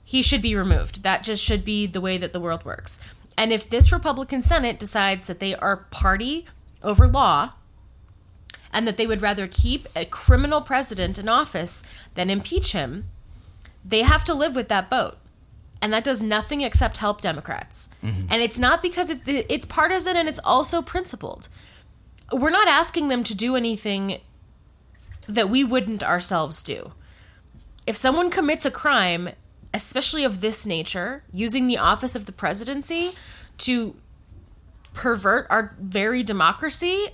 S2: he should be removed. That just should be the way that the world works. And if this Republican Senate decides that they are party over law, and that they would rather keep a criminal president in office than impeach him, they have to live with that vote. and that does nothing except help Democrats. Mm-hmm. And it's not because it, it's partisan and it's also principled. We're not asking them to do anything that we wouldn't ourselves do. If someone commits a crime, especially of this nature, using the office of the presidency to pervert our very democracy,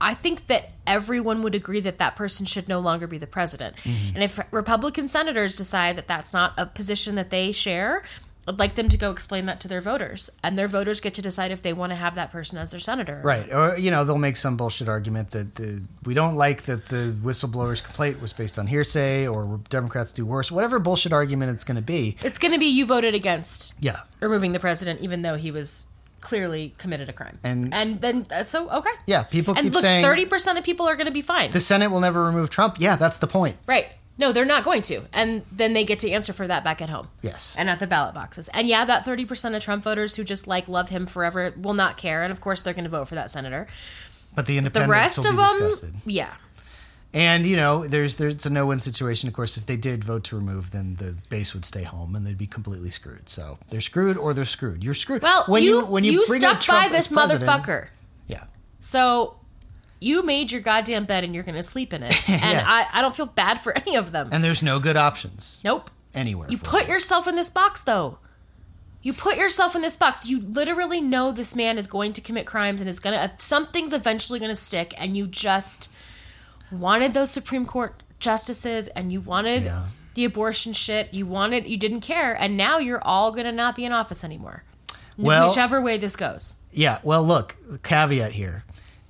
S2: I think that everyone would agree that that person should no longer be the president. Mm-hmm. And if Republican senators decide that that's not a position that they share, I'd like them to go explain that to their voters. And their voters get to decide if they want to have that person as their senator.
S1: Right. Or, you know, they'll make some bullshit argument that the, we don't like that the whistleblower's complaint was based on hearsay or Democrats do worse. Whatever bullshit argument it's going to be.
S2: It's going to be you voted against
S1: Yeah.
S2: removing the president, even though he was clearly committed a crime.
S1: And-
S2: and then uh, so okay.
S1: Yeah. People
S2: And
S1: keep
S2: look,
S1: saying
S2: thirty percent of people are going to be fine.
S1: the Senate will never remove Trump. Yeah, that's the point.
S2: right? No, they're not going to, and then they get to answer for that back at home.
S1: Yes.
S2: and at the ballot boxes. And yeah, that thirty percent of Trump voters who just like love him forever will not care, and of course they're going to vote for that senator.
S1: But the
S2: The rest
S1: will
S2: of
S1: be
S2: them,
S1: disgusted.
S2: yeah,
S1: And you know, there's there's a no-win situation. Of course, if they did vote to remove, then the base would stay home, and they'd be completely screwed. So they're screwed, or they're screwed. You're screwed.
S2: Well, when you you,
S1: bring
S2: stuck
S1: up Trump
S2: by this motherfucker.
S1: Yeah,
S2: So you made your goddamn bed and you're going to sleep in it. And
S1: Yeah.
S2: I, I don't feel bad for any of them.
S1: and there's no good options
S2: nope.
S1: anywhere.
S2: You put
S1: them.
S2: yourself in this box, though. You put yourself in this box. You literally know this man is going to commit crimes and is going to, uh, something's eventually going to stick. And you just wanted those Supreme Court justices and you wanted
S1: Yeah.
S2: the abortion shit. You wanted, you didn't care. And now you're all going to not be in office anymore.
S1: Well-
S2: Whichever way this goes.
S1: Yeah. Well, look, caveat here.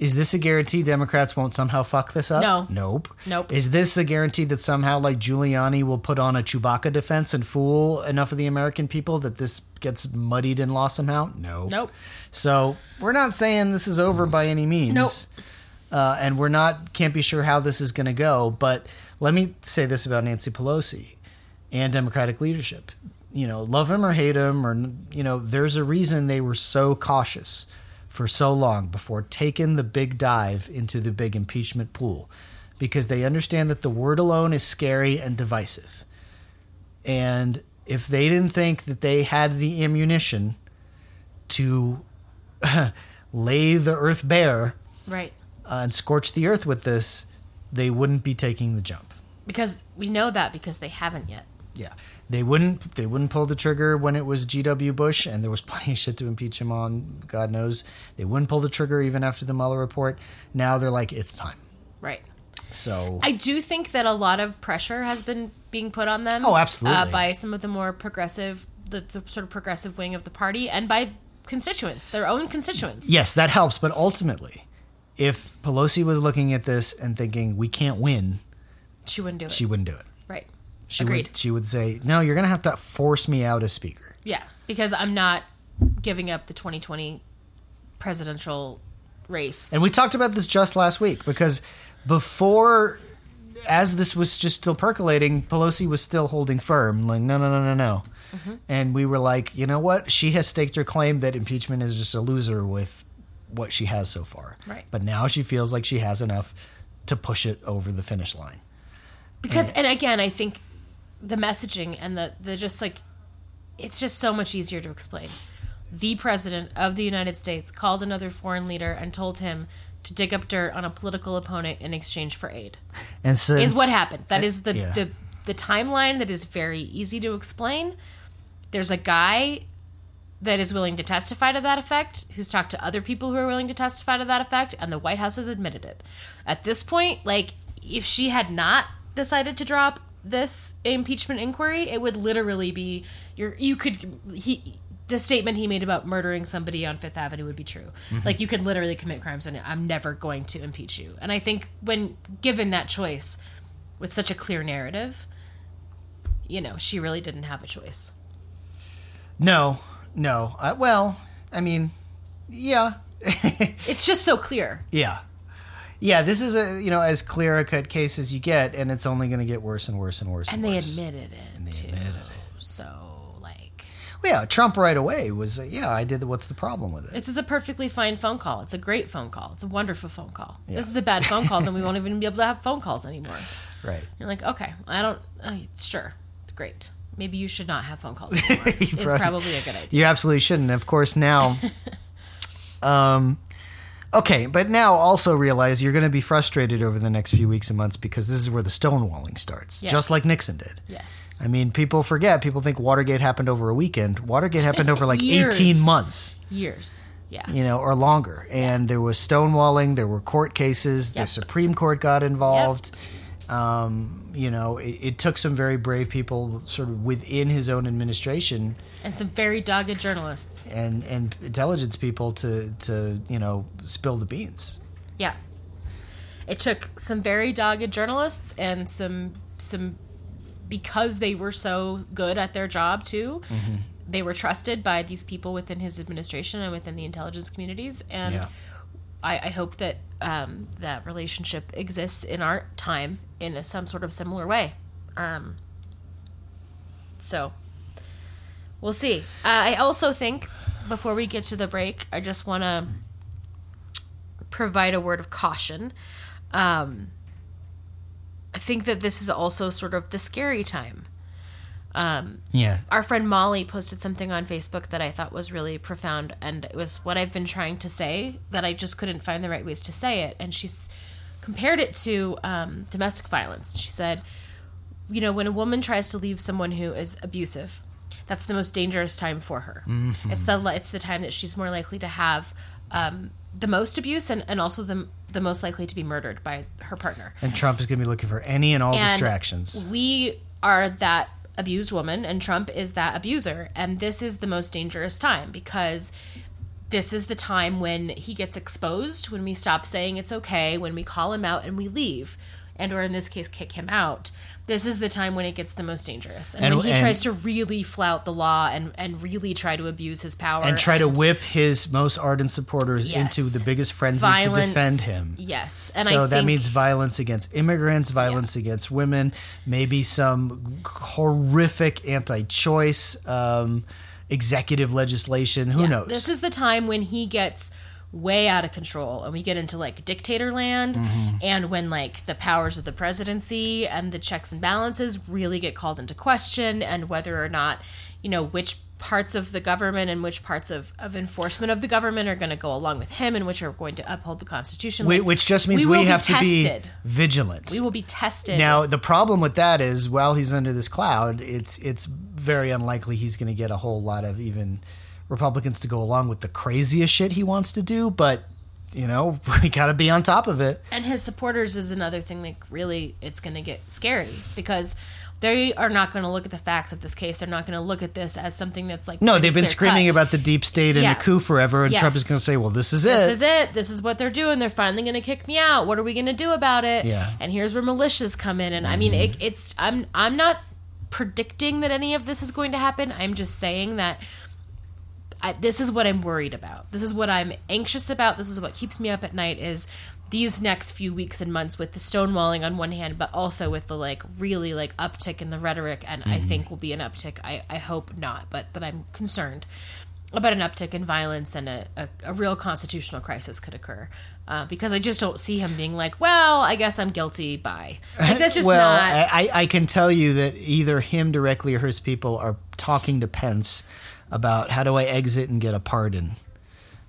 S1: Is this a guarantee Democrats won't somehow fuck this up?
S2: No.
S1: Nope.
S2: Nope.
S1: Is this a guarantee that somehow, like Giuliani, will put on a Chewbacca defense and fool enough of the American people that this gets muddied in law somehow? No.
S2: Nope.
S1: So we're not saying this is over by any means.
S2: Nope.
S1: Uh, and we're not can't be sure how this is going to go. But let me say this about Nancy Pelosi and Democratic leadership. You know, love him or hate him, or you know, there's a reason they were so cautious for so long before taking the big dive into the big impeachment pool, because they understand that the word alone is scary and divisive. And if they didn't think that they had the ammunition to lay the earth bare
S2: Right.
S1: uh, and scorch the earth with this, they wouldn't be taking the jump.
S2: Because we know that because they haven't yet.
S1: Yeah, they wouldn't. They wouldn't pull the trigger when it was G.W. Bush, and there was plenty of shit to impeach him on. God knows they wouldn't pull the trigger even after the Mueller report. Now they're like, it's time.
S2: Right.
S1: So
S2: I do think that a lot of pressure has been being put on them.
S1: Oh, absolutely.
S2: Uh, by some of the more progressive, the, the sort of progressive wing of the party, and by constituents, their own constituents.
S1: yes, that helps. But ultimately, if Pelosi was looking at this and thinking we can't win,
S2: She wouldn't do it.
S1: she wouldn't do it. She
S2: Agreed.
S1: would. She would say, no, you're gonna have to force me out as speaker.
S2: Yeah, because I'm not giving up the 2020 presidential race.
S1: And we talked about this just last week because before, as this was just still percolating, Pelosi was still holding firm, like, no, no, no, no, no.
S2: Mm-hmm.
S1: And we were like, you know what? She has staked her claim that impeachment is just a loser with what she has so far.
S2: Right.
S1: But now she feels like she has enough to push it over the finish line.
S2: because and again i think the messaging and the the just like it's just so much easier to explain the president of the united states called another foreign leader and told him to dig up dirt on a political opponent in exchange for aid
S1: And so
S2: is what happened that is the
S1: yeah.
S2: the the timeline that is very easy to explain there's a guy that is willing to testify to that effect, who's talked to other people who are willing to testify to that effect, and the White House has admitted it. At this point, like, if she had not decided to drop this impeachment inquiry, it would literally be your you could he the statement he made about murdering somebody on Fifth Avenue would be true. Like you could literally commit crimes and I'm never going to impeach you. And I think when given that choice with such a clear narrative, you know, she really didn't have a choice.
S1: No, no. Uh, well, I mean, yeah.
S2: It's just so clear.
S1: Yeah. Yeah, this is a you know as clear a cut case as you get, and it's only going to get worse and worse and worse.
S2: And
S1: And,
S2: they
S1: worse.
S2: admitted it
S1: And they
S2: too.
S1: admitted it.
S2: So like
S1: Well, yeah, Trump right away was uh, yeah. I did. The, what's the problem with it?
S2: this is a perfectly fine phone call. It's a great phone call. It's a wonderful phone call.
S1: Yeah.
S2: This is a bad phone call, then we won't even be able to have phone calls anymore.
S1: right.
S2: You're like, okay, I don't. Uh, sure, it's great. maybe you should not have phone calls anymore. is
S1: Right.
S2: probably a good idea.
S1: You absolutely shouldn't. Of course, now. um, okay, but now also realize you're going to be frustrated over the next few weeks and months because this is where the stonewalling starts,
S2: Yes.
S1: just like Nixon did.
S2: Yes.
S1: I mean, people forget. People think Watergate happened over a weekend. Watergate happened over like 18 months,
S2: Years. Yeah.
S1: you know, or longer. And there was stonewalling. There were court cases. The Supreme Court got involved. Um, you know, it, it took some very brave people, sort of within his own administration,
S2: And some very dogged journalists.
S1: and and intelligence people to to you know spill the beans.
S2: Yeah. It took some very dogged journalists and some some because they were so good at their job too.
S1: Mm-hmm.
S2: They were trusted by these people within his administration and within the intelligence communities, and
S1: Yeah.
S2: I, I hope that um, that relationship exists in our time in a, some sort of similar way. Um, so we'll see. Uh, I also think before we get to the break, I just want to provide a word of caution. Um, I think that this is also sort of the scary time. Um,
S1: Yeah.
S2: our friend Molly posted something on Facebook that I thought was really profound, and it was what I've been trying to say that I just couldn't find the right ways to say it. And she's compared it to um, domestic violence. She said, you know, when a woman tries to leave someone who is abusive, that's the most dangerous time for her. It's the it's the time that she's more likely to have um, the most abuse and, and also the the most likely to be murdered by her partner.
S1: And Trump is going to be looking for any and all
S2: And
S1: distractions.
S2: We are that abused woman, and Trump is that abuser. And this is the most dangerous time because this is the time when he gets exposed, when we stop saying it's okay, when we call him out and we leave, and or in this case, kick him out. This is the time when it gets the most dangerous, and,
S1: And-
S2: when he
S1: and-
S2: tries to really flout the law and and really try to abuse his power
S1: And try to whip his most ardent supporters
S2: Yes.
S1: into the biggest frenzy
S2: violence
S1: to defend him.
S2: Yes, and
S1: so
S2: I
S1: that
S2: think,
S1: means violence against immigrants, violence against women, maybe some horrific anti-choice um, executive legislation. Who
S2: Yeah,
S1: knows?
S2: This is the time when he gets way out of control and we get into like dictator land
S1: Mm-hmm.
S2: and when like the powers of the presidency and the checks and balances really get called into question and whether or not you know which parts of the government and which parts of, of enforcement of the government are going to go along with him and which are going to uphold the constitution Like,
S1: which just means
S2: we
S1: we,
S2: will be
S1: have to be vigilant.
S2: we will be tested
S1: Now the problem with that is, while he's under this cloud, it's it's very unlikely he's going to get a whole lot of even Republicans to go along with the craziest shit he wants to do. But you know, we got to be on top of it.
S2: and his supporters is another thing like really it's going to get scary because they are not going to look at the facts of this case they're not going to look at this as something that's like
S1: No, they've been screaming about the deep state and
S2: Yeah.
S1: a coup forever, and Trump is going to say, "Well, this is it.
S2: this is it this is what they're doing they're finally going to kick me out what are we going to do about it
S1: Yeah. Mm-hmm.
S2: and here's where militias come in and i mean it, it's i'm i'm not predicting that any of this is going to happen i'm just saying that I, this is what I'm worried about. This is what I'm anxious about. This is what keeps me up at night is these next few weeks and months with the stonewalling on one hand, but also with the like really like uptick in the rhetoric, and I think will be an uptick. I, I hope not, but that I'm concerned about an uptick in violence and a, a, a real constitutional crisis could occur. Uh, because I just don't see him being like, well, I guess I'm guilty. Bye. Like that's just
S1: well,
S2: not.
S1: I, I can tell you that either him directly or his people are talking to Pence about how do I exit and get a pardon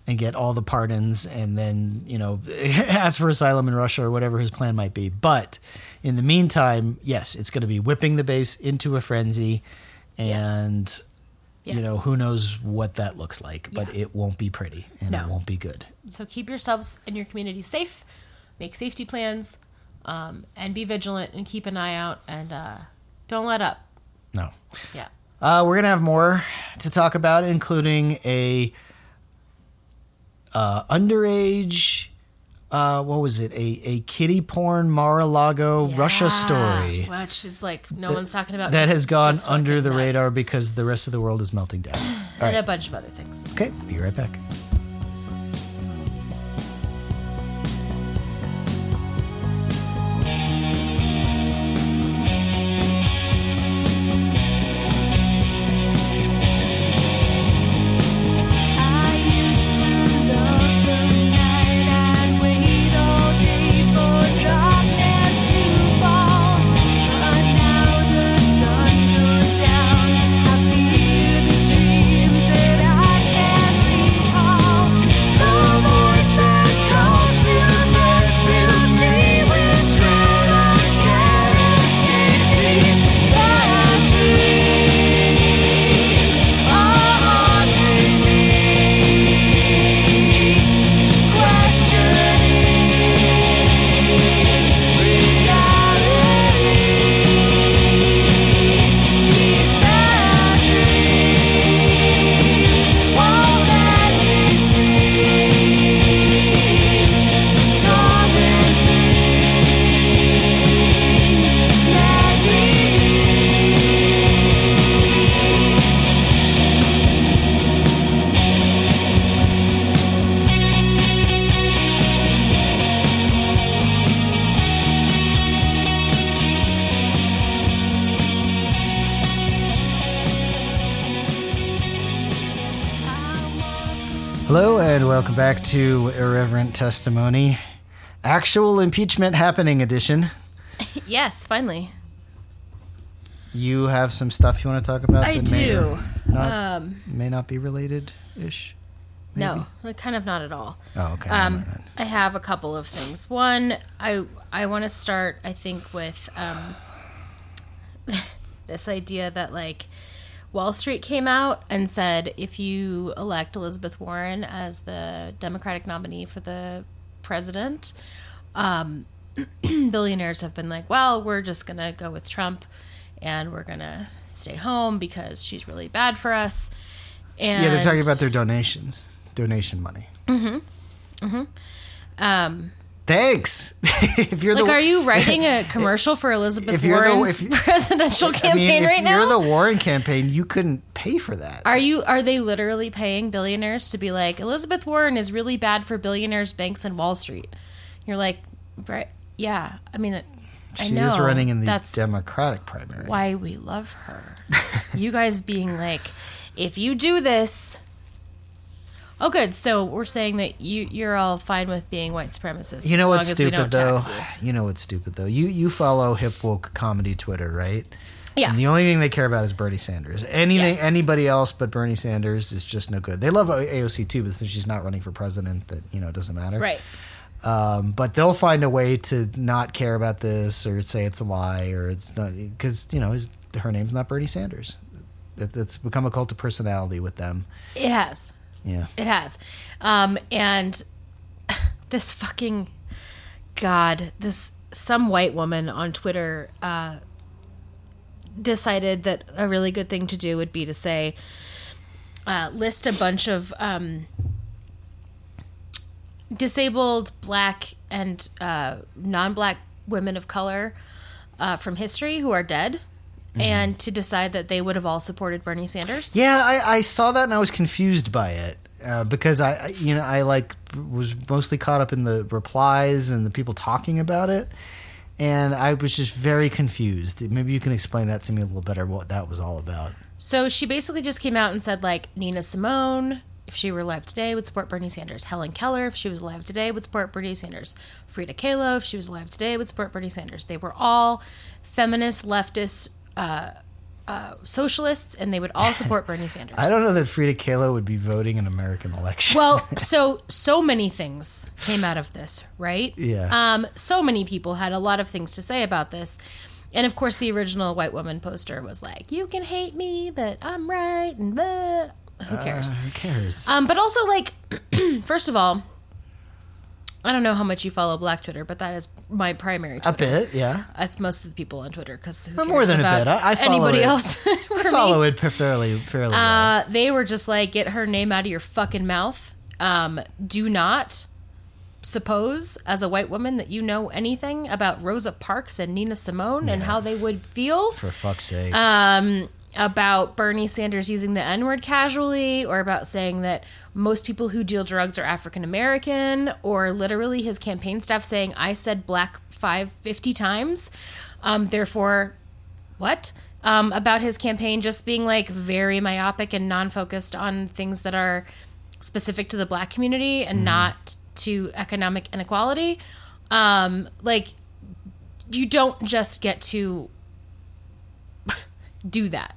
S1: and get all the pardons and then, you know, ask for asylum in Russia or whatever his plan might be. But in the meantime, yes, it's going to be whipping the base into a frenzy and.
S2: Yeah.
S1: You know, who knows what that looks like, but
S2: Yeah.
S1: it won't be pretty and it won't be good.
S2: So keep yourselves and your community safe, make safety plans, um, and be vigilant and keep an eye out and uh, don't let up.
S1: No.
S2: Yeah.
S1: Uh, we're gonna have more to talk about, including a uh, underage. Uh, what was it? A a kitty porn Mar-a-Lago Russia story
S2: Which is like no one's talking about.
S1: that has gone under the
S2: nuts.
S1: radar because the rest of the world is melting down. All
S2: And
S1: right.
S2: a bunch of other things.
S1: Okay, be right back.
S3: To
S1: Irreverent Testimony, actual impeachment happening edition.
S2: Yes, finally.
S1: You have some stuff you want to talk about?
S2: I
S1: that may
S2: do.
S1: Not,
S2: Um,
S1: may not be related ish.
S2: no, like kind of not at all.
S1: Oh, okay.
S2: Um. I have a couple of things. One, I I want to start. I think with um, this idea that like Wall Street came out and said if you elect Elizabeth Warren as the Democratic nominee for the president, um, billionaires have been like, well, we're just gonna go with Trump, and we're gonna stay home because she's really bad for us. And
S1: yeah, they're talking about their donations, donation money. Mhm. Mhm.
S2: Um,
S1: Thanks. if you're
S2: Like,
S1: the,
S2: are you writing a commercial for Elizabeth
S1: if you're the-
S2: Warren's
S1: if
S2: presidential
S1: I
S2: campaign
S1: mean, if
S2: right
S1: you're
S2: now?
S1: the Warren campaign, you couldn't pay for that.
S2: are you? Are they literally paying billionaires to be like Elizabeth Warren is really bad for billionaires, banks, and Wall Street? You're like, right? Yeah. I mean, it- I
S1: she
S2: know
S1: is running in the
S2: that's
S1: Democratic primary.
S2: why we love her. you guys being like, if you do this. Oh, good. So we're saying that you you're all fine with being white supremacists.
S1: You know what's stupid though?
S2: you.
S1: You know what's stupid though? You you follow hip woke comedy Twitter, right?
S2: Yeah.
S1: And the only thing they care about is Bernie Sanders. Anything
S2: Yes.
S1: anybody else but Bernie Sanders is just no good. They love AOC too, but since she's not running for president, that you know it doesn't matter.
S2: Right.
S1: Um, but they'll find a way to not care about this or say it's a lie or it's not because you know his, her name's not Bernie Sanders. It, it's become a cult of personality with them.
S2: It has.
S1: Yeah.
S2: It has. Um, and this fucking God, this some white woman on Twitter uh, decided that a really good thing to do would be to say, uh, list a bunch of um, disabled black and uh, non-black women of color uh, from history who are dead. And to decide that they would have all supported Bernie Sanders.
S1: Yeah, I, I saw that and I was confused by it uh, because I, I, you know, I like was mostly caught up in the replies and the people talking about it, and I was just very confused. Maybe you can explain that to me a little better what that was all about.
S2: So she basically just came out and said like Nina Simone, if she were alive today, would support Bernie Sanders. Helen Keller, if she was alive today, would support Bernie Sanders. Frida Kahlo, if she was alive today, would support Bernie Sanders. They were all feminist, leftist, uh, uh, socialists, and they would all support Bernie Sanders.
S1: I don't know that Frida Kahlo would be voting in American election.
S2: Well, so so many things came out of this, right?
S1: Yeah.
S2: Um, so many people had a lot of things to say about this. And of course, the original white woman poster was like, "You can hate me, but I'm right," and blah. Who cares?
S1: Uh, who cares?
S2: Um, but also, like, first of all, I don't know how much you follow Black Twitter, but that is my primary.
S1: a bit, yeah.
S2: That's most of the people on Twitter because
S1: more than a bit. I- I follow
S2: anybody
S1: it.
S2: else.
S1: I
S2: me.
S1: follow it fairly, fairly well.
S2: Uh, they were just like, get her name out of your fucking mouth. Um, do not suppose, as a white woman, that you know anything about Rosa Parks and Nina Simone and how they would feel
S1: For fuck's sake.
S2: um, about Bernie Sanders using the N word casually, or about saying that most people who deal drugs are African American, or literally his campaign staff saying, I said black five fifty times. Um, therefore, what? Um, about his campaign just being like very myopic and non focused on things that are specific to the black community and not to economic inequality. Um, like, you don't just get to do that.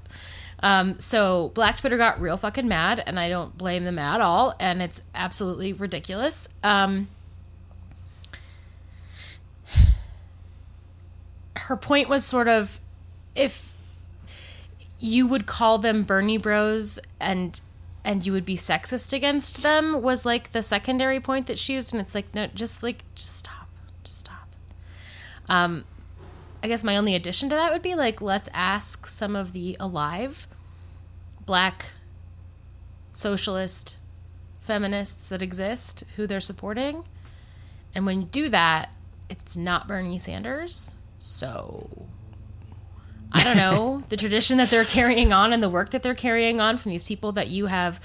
S2: Um, so Black Twitter got real fucking mad, and I don't blame them at all, and it's absolutely ridiculous. Um, her point was sort of if you would call them Bernie Bros and and you would be sexist against them was like the secondary point that she used, and it's like no, just like just stop, just stop. Um, I guess my only addition to that would be like, let's ask some of the alive black socialist feminists that exist who they're supporting. And when you do that, it's not Bernie Sanders. So I don't know the tradition that they're carrying on and the work that they're carrying on from these people that you have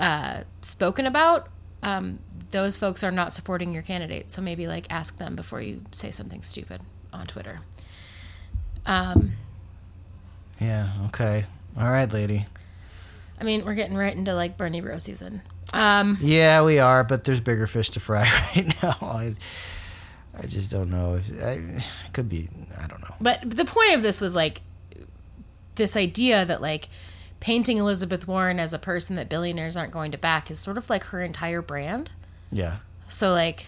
S2: uh, spoken about. Um, those folks are not supporting your candidate. So maybe like ask them before you say something stupid on Twitter. Um,
S1: yeah, okay. All right, lady.
S2: I mean, we're getting right into like Bernie Bro season. Um,
S1: Yeah, we are, but there's bigger fish to fry right now. I, I just don't know if I it could be. I don't know.
S2: but the point of this was like this idea that like painting Elizabeth Warren as a person that billionaires aren't going to back is sort of like her entire brand.
S1: Yeah,
S2: So like,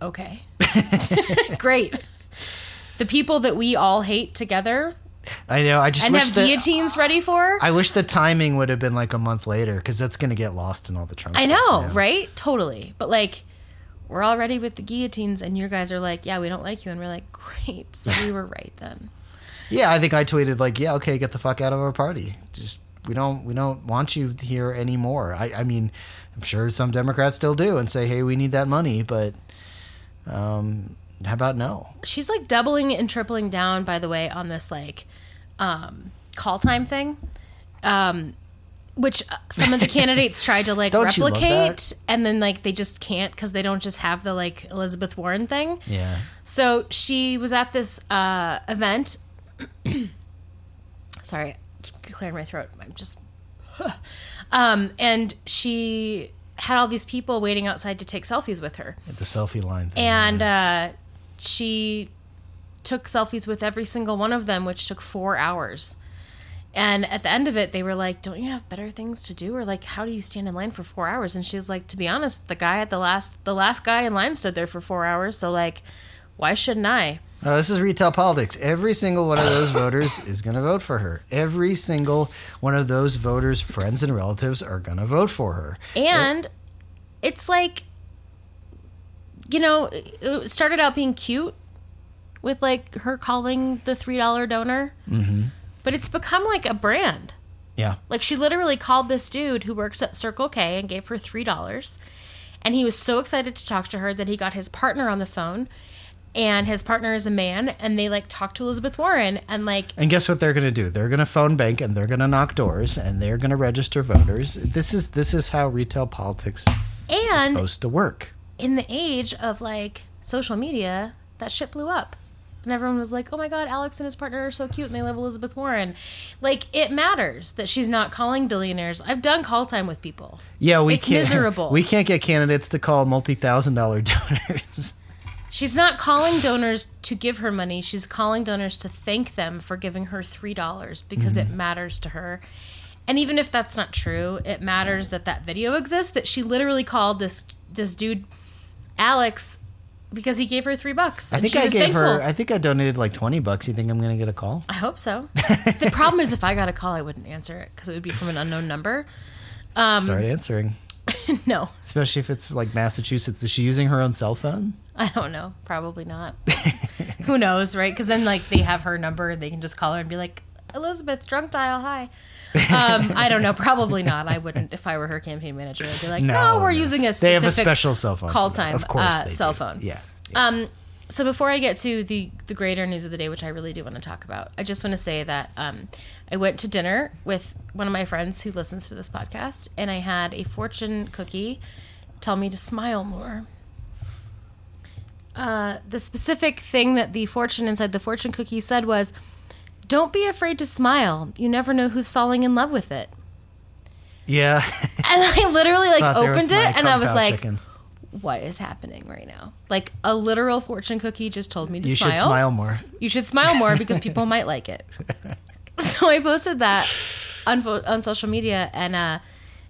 S2: okay, great. The people that we all hate together
S1: I know. I just
S2: and have
S1: that
S2: guillotines ready for. Her.
S1: I wish the timing would have been like a month later because that's going to get lost in all the Trump.
S2: I know, right? Totally. But like, we're all ready with the guillotines, and your guys are like, "Yeah, we don't like you," and we're like, "Great, so we were right then."
S1: Yeah, I think I tweeted like, "Yeah, okay, get the fuck out of our party. Just we don't we don't want you here anymore." I I mean, I'm sure some Democrats still do and say, "Hey, we need that money," but um, how about no?
S2: She's like doubling and tripling down, by the way, on this like um, call time thing, um, which uh, some of the candidates tried to like
S1: Don't you love
S2: replicate,
S1: that?
S2: and then like they just can't because they don't just have the like Elizabeth Warren thing.
S1: Yeah.
S2: So she was at this uh, event. Sorry, I keep clearing my throat. I'm just. um, and she had all these people waiting outside to take selfies with her.
S1: The selfie line. Thing,
S2: And uh, she took selfies with every single one of them, which took four hours. And at the end of it, they were like, "Don't you have better things to do?" Or like, "How do you stand in line for four hours?" And she was like, "To be honest, the guy at the last, the last guy in line stood there for four hours. So like, why shouldn't I?"
S1: Oh, this is retail politics. Every single one of those voters is going to vote for her. Every single one of those voters' friends and relatives are going to vote for her.
S2: And it's like, you know, it started out being cute with like her calling the three dollar donor, mm-hmm. but it's become like a brand.
S1: Yeah.
S2: Like she literally called this dude who works at Circle K and gave her three dollars, and he was so excited to talk to her that he got his partner on the phone, and his partner is a man, and they like talked to Elizabeth Warren, and like
S1: And guess what they're going to do? They're going to phone bank and they're going to knock doors and they're going to register voters. This is this is how retail politics is supposed to work.
S2: In the age of like social media, that shit blew up. And everyone was like, oh my God, Alex and his partner are so cute and they love Elizabeth Warren. Like, it matters that she's not calling billionaires. I've done call time with people.
S1: Yeah, we
S2: It's
S1: can't.
S2: miserable.
S1: We can't get candidates to call multi-thousand dollar donors.
S2: She's not calling donors to give her money. She's calling donors to thank them for giving her $3 because mm-hmm. it matters to her. And even if that's not true, it matters that that video exists that she literally called this this dude Alex because he gave her 3 bucks.
S1: I think I gave her. I think I donated like twenty bucks. You think I'm going to get a call?
S2: I hope so. the problem is if I got a call, I wouldn't answer it because it would be from an unknown number. Um,
S1: Start answering,
S2: no,
S1: especially if it's like Massachusetts. Is she using her own cell phone?
S2: I don't know. Probably not. Who knows, right? Because then like they have her number and they can just call her and be like, Elizabeth, drunk dial, hi. Um, I don't know. Probably not. I wouldn't if I were her campaign manager. I'd be like, no, we're
S1: no.
S2: using a
S1: They have a special cell phone.
S2: call time,
S1: of course.
S2: uh, cell
S1: do.
S2: phone.
S1: Yeah.
S2: Um, so before I get to the the greater news of the day, which I really do want to talk about, I just want to say that um, I went to dinner with one of my friends who listens to this podcast, and I had a fortune cookie tell me to smile more. Uh, the specific thing that the fortune inside the fortune cookie said was, "Don't be afraid to smile. You never know who's falling in love with it."
S1: Yeah.
S2: And I literally like opened it, and I was like,
S1: chicken.
S2: what is happening right now? Like a literal fortune cookie just told me to
S1: you
S2: smile.
S1: should smile more.
S2: You should smile more because people might like it. So I posted that on fo- on social media, and uh,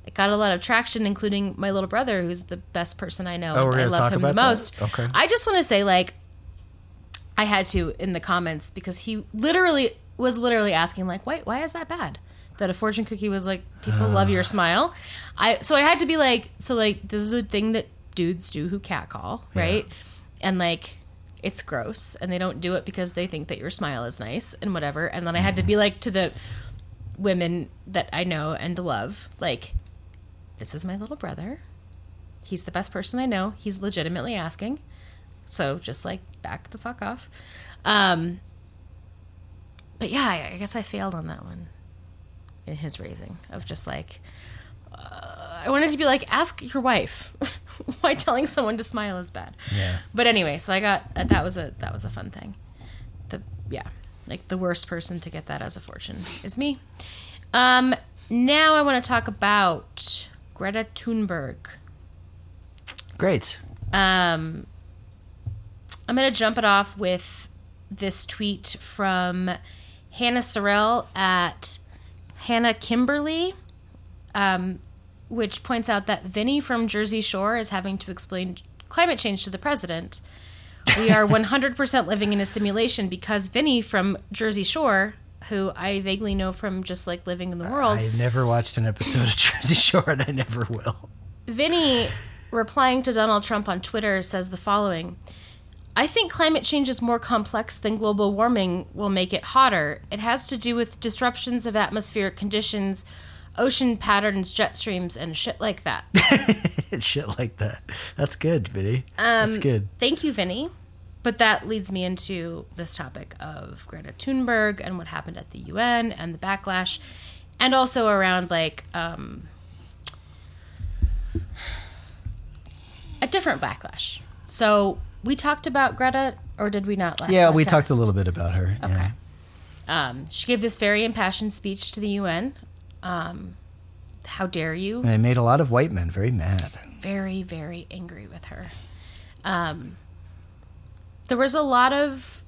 S2: it got a lot of traction, including my little brother, who's the best person I know.
S1: Oh,
S2: and I love
S1: talk
S2: him the
S1: about that?
S2: most.
S1: Okay.
S2: I just want to say, like, I had to in the comments because he literally was literally asking, like, why why is that bad? That a fortune cookie was like, people love your smile. I so I had to be like, so like this is a thing that dudes do who catcall, right? And like it's gross and they don't do it because they think that your smile is nice and whatever. And then I had to be like to the women that I know and love, like, this is my little brother. He's the best person I know. He's legitimately asking. So just like back the fuck off. Um, but yeah, I, I guess I failed on that one in his raising of just like, uh, I wanted to be like, ask your wife why telling someone to smile is bad.
S1: Yeah.
S2: But anyway, so I got uh, that was a that was a fun thing. The yeah, like the worst person to get that as a fortune is me. Um, now I want to talk about Greta Thunberg.
S1: Great.
S2: Um, I'm going to jump it off with this tweet from Hannah Sorrell at Hannah Kimberly, um, which points out that Vinny from Jersey Shore is having to explain climate change to the president. We are 100% living in a simulation because Vinny from Jersey Shore, who I vaguely know from just like living in the world,
S1: I've never watched an episode of Jersey Shore, and I never will.
S2: Vinny, replying to Donald Trump on Twitter, says the following I think climate change is more complex than global warming will make it hotter. It has to do with disruptions of atmospheric conditions, ocean patterns, jet streams, and shit like that.
S1: Shit like that. That's good, Vinny.
S2: Um,
S1: That's good.
S2: Thank you, Vinny. But that leads me into this topic of Greta Thunberg and what happened at the UN and the backlash, and also around like um, a different backlash. So we talked about Greta, or did we not last?
S1: Yeah, we talked a little bit about her.
S2: Okay.
S1: Yeah.
S2: Um, she gave this very impassioned speech to the UN. Um, how dare you?
S1: And it made a lot of white men very mad.
S2: very, very angry with her. Um, there was a lot of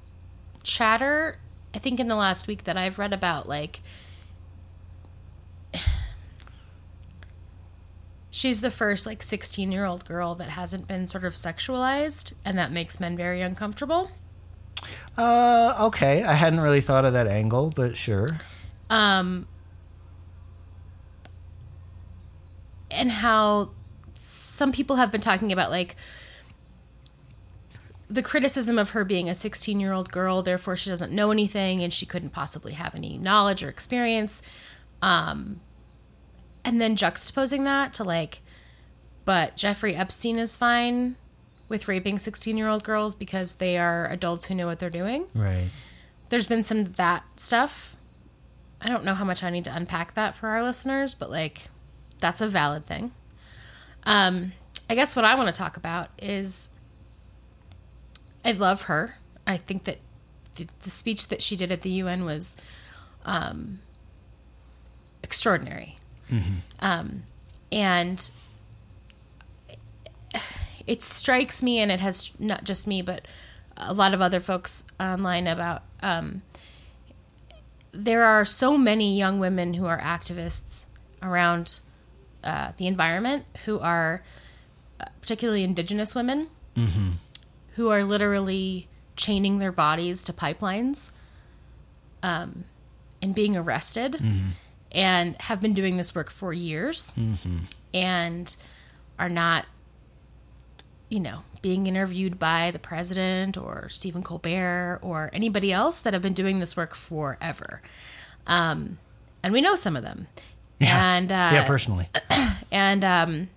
S2: chatter, I think, in the last week that I've read about, like, she's the first, like, 16 year old girl that hasn't been sort of sexualized, and that makes men very uncomfortable.
S1: Uh, okay. I hadn't really thought of that angle, but sure.
S2: um, and how some people have been talking about like the criticism of her being a 16 year old girl therefore she doesn't know anything and she couldn't possibly have any knowledge or experience um, and then juxtaposing that to like but jeffrey epstein is fine with raping 16 year old girls because they are adults who know what they're doing
S1: Right.
S2: there's been some of that stuff. I don't know how much I need to unpack that for our listeners, but like that's a valid thing. Um, I guess what I want to talk about is I love her. I think that the, the speech that she did at the UN was um, extraordinary. Um, and it strikes me, and it has not just me, but a lot of other folks online about um, there are so many young women who are activists around uh, the environment who are uh, particularly indigenous women who are literally chaining their bodies to pipelines um, and being arrested and have been doing this work for years and are not you know, being interviewed by the president or Stephen Colbert or anybody else that have been doing this work forever. Um, and we know some of them.
S1: Yeah.
S2: And uh,
S1: yeah, personally.
S2: and um,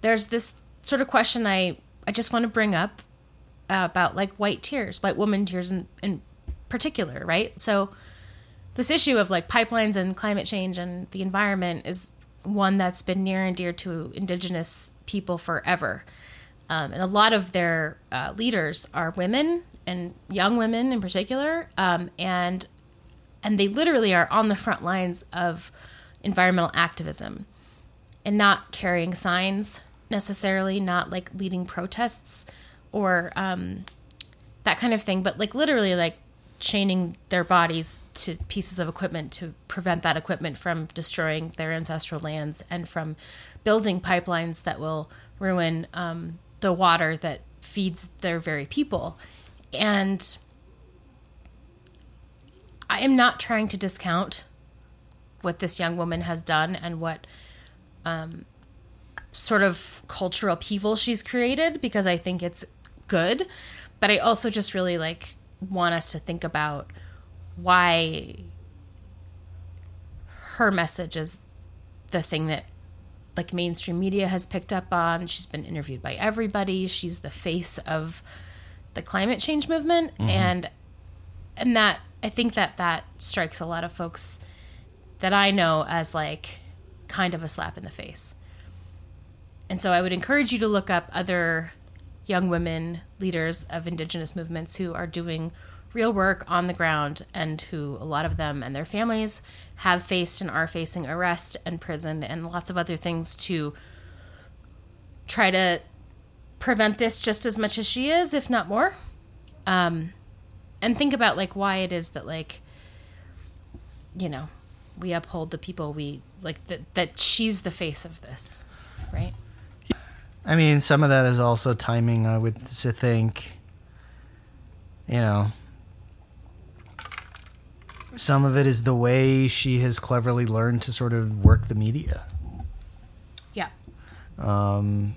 S2: there's this sort of question I I just want to bring up uh, about like white tears, white woman tears in, in particular, right? So this issue of like pipelines and climate change and the environment is one that's been near and dear to indigenous people forever. Um, and a lot of their uh, leaders are women and young women in particular, um, and and they literally are on the front lines of environmental activism and not carrying signs necessarily, not like leading protests or um, that kind of thing, but like literally like chaining their bodies to pieces of equipment to prevent that equipment from destroying their ancestral lands and from building pipelines that will ruin um, the water that feeds their very people. And I am not trying to discount what this young woman has done and what um, sort of cultural upheaval she's created because I think it's good. But I also just really like want us to think about why her message is the thing that like mainstream media has picked up on. She's been interviewed by everybody. She's the face of the climate change movement mm-hmm. and and that I think that that strikes a lot of folks that I know as like kind of a slap in the face. And so I would encourage you to look up other young women leaders of indigenous movements who are doing real work on the ground and who a lot of them and their families have faced and are facing arrest and prison and lots of other things to try to prevent this just as much as she is, if not more. Um, and think about like why it is that like you know we uphold the people we like that that she's the face of this, right?
S1: I mean, some of that is also timing. I would to think, you know, some of it is the way she has cleverly learned to sort of work the media.
S2: Yeah.
S1: Um,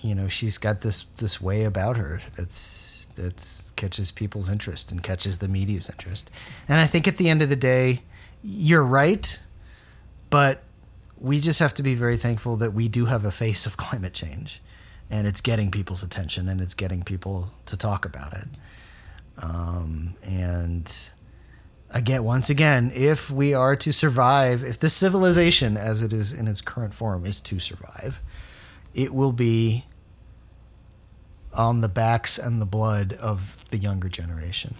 S1: you know, she's got this this way about her that's that's catches people's interest and catches the media's interest. And I think at the end of the day, you're right, but we just have to be very thankful that we do have a face of climate change, and it's getting people's attention and it's getting people to talk about it. Um, and again, once again, if we are to survive, if this civilization, as it is in its current form, is to survive, it will be on the backs and the blood of the younger generation.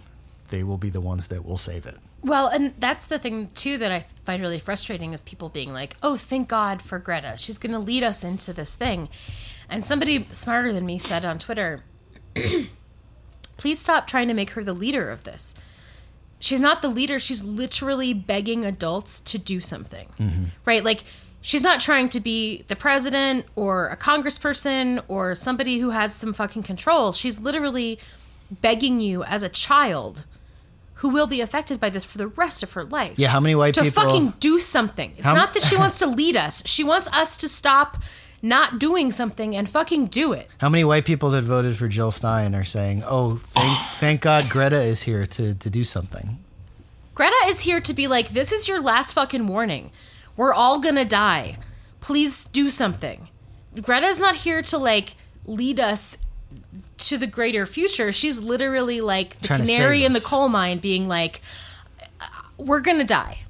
S1: They will be the ones that will save it.
S2: Well, and that's the thing too that I find really frustrating is people being like, "Oh, thank God for Greta. She's going to lead us into this thing." And somebody smarter than me said on Twitter, "Please stop trying to make her the leader of this. She's not the leader. She's literally begging adults to do something." Mm-hmm. Right? Like she's not trying to be the president or a congressperson or somebody who has some fucking control. She's literally begging you as a child who will be affected by this for the rest of her life.
S1: Yeah, how many white
S2: to
S1: people?
S2: To fucking do something. It's
S1: How-
S2: not that she wants to lead us. She wants us to stop not doing something and fucking do it.
S1: How many white people that voted for Jill Stein are saying, "Oh, thank, thank God Greta is here to to do something."
S2: Greta is here to be like, this is your last fucking warning. We're all gonna die. Please do something. Greta's not here to like lead us to the greater future. She's literally like the
S1: Trying
S2: canary in the coal mine being like, uh, we're gonna die.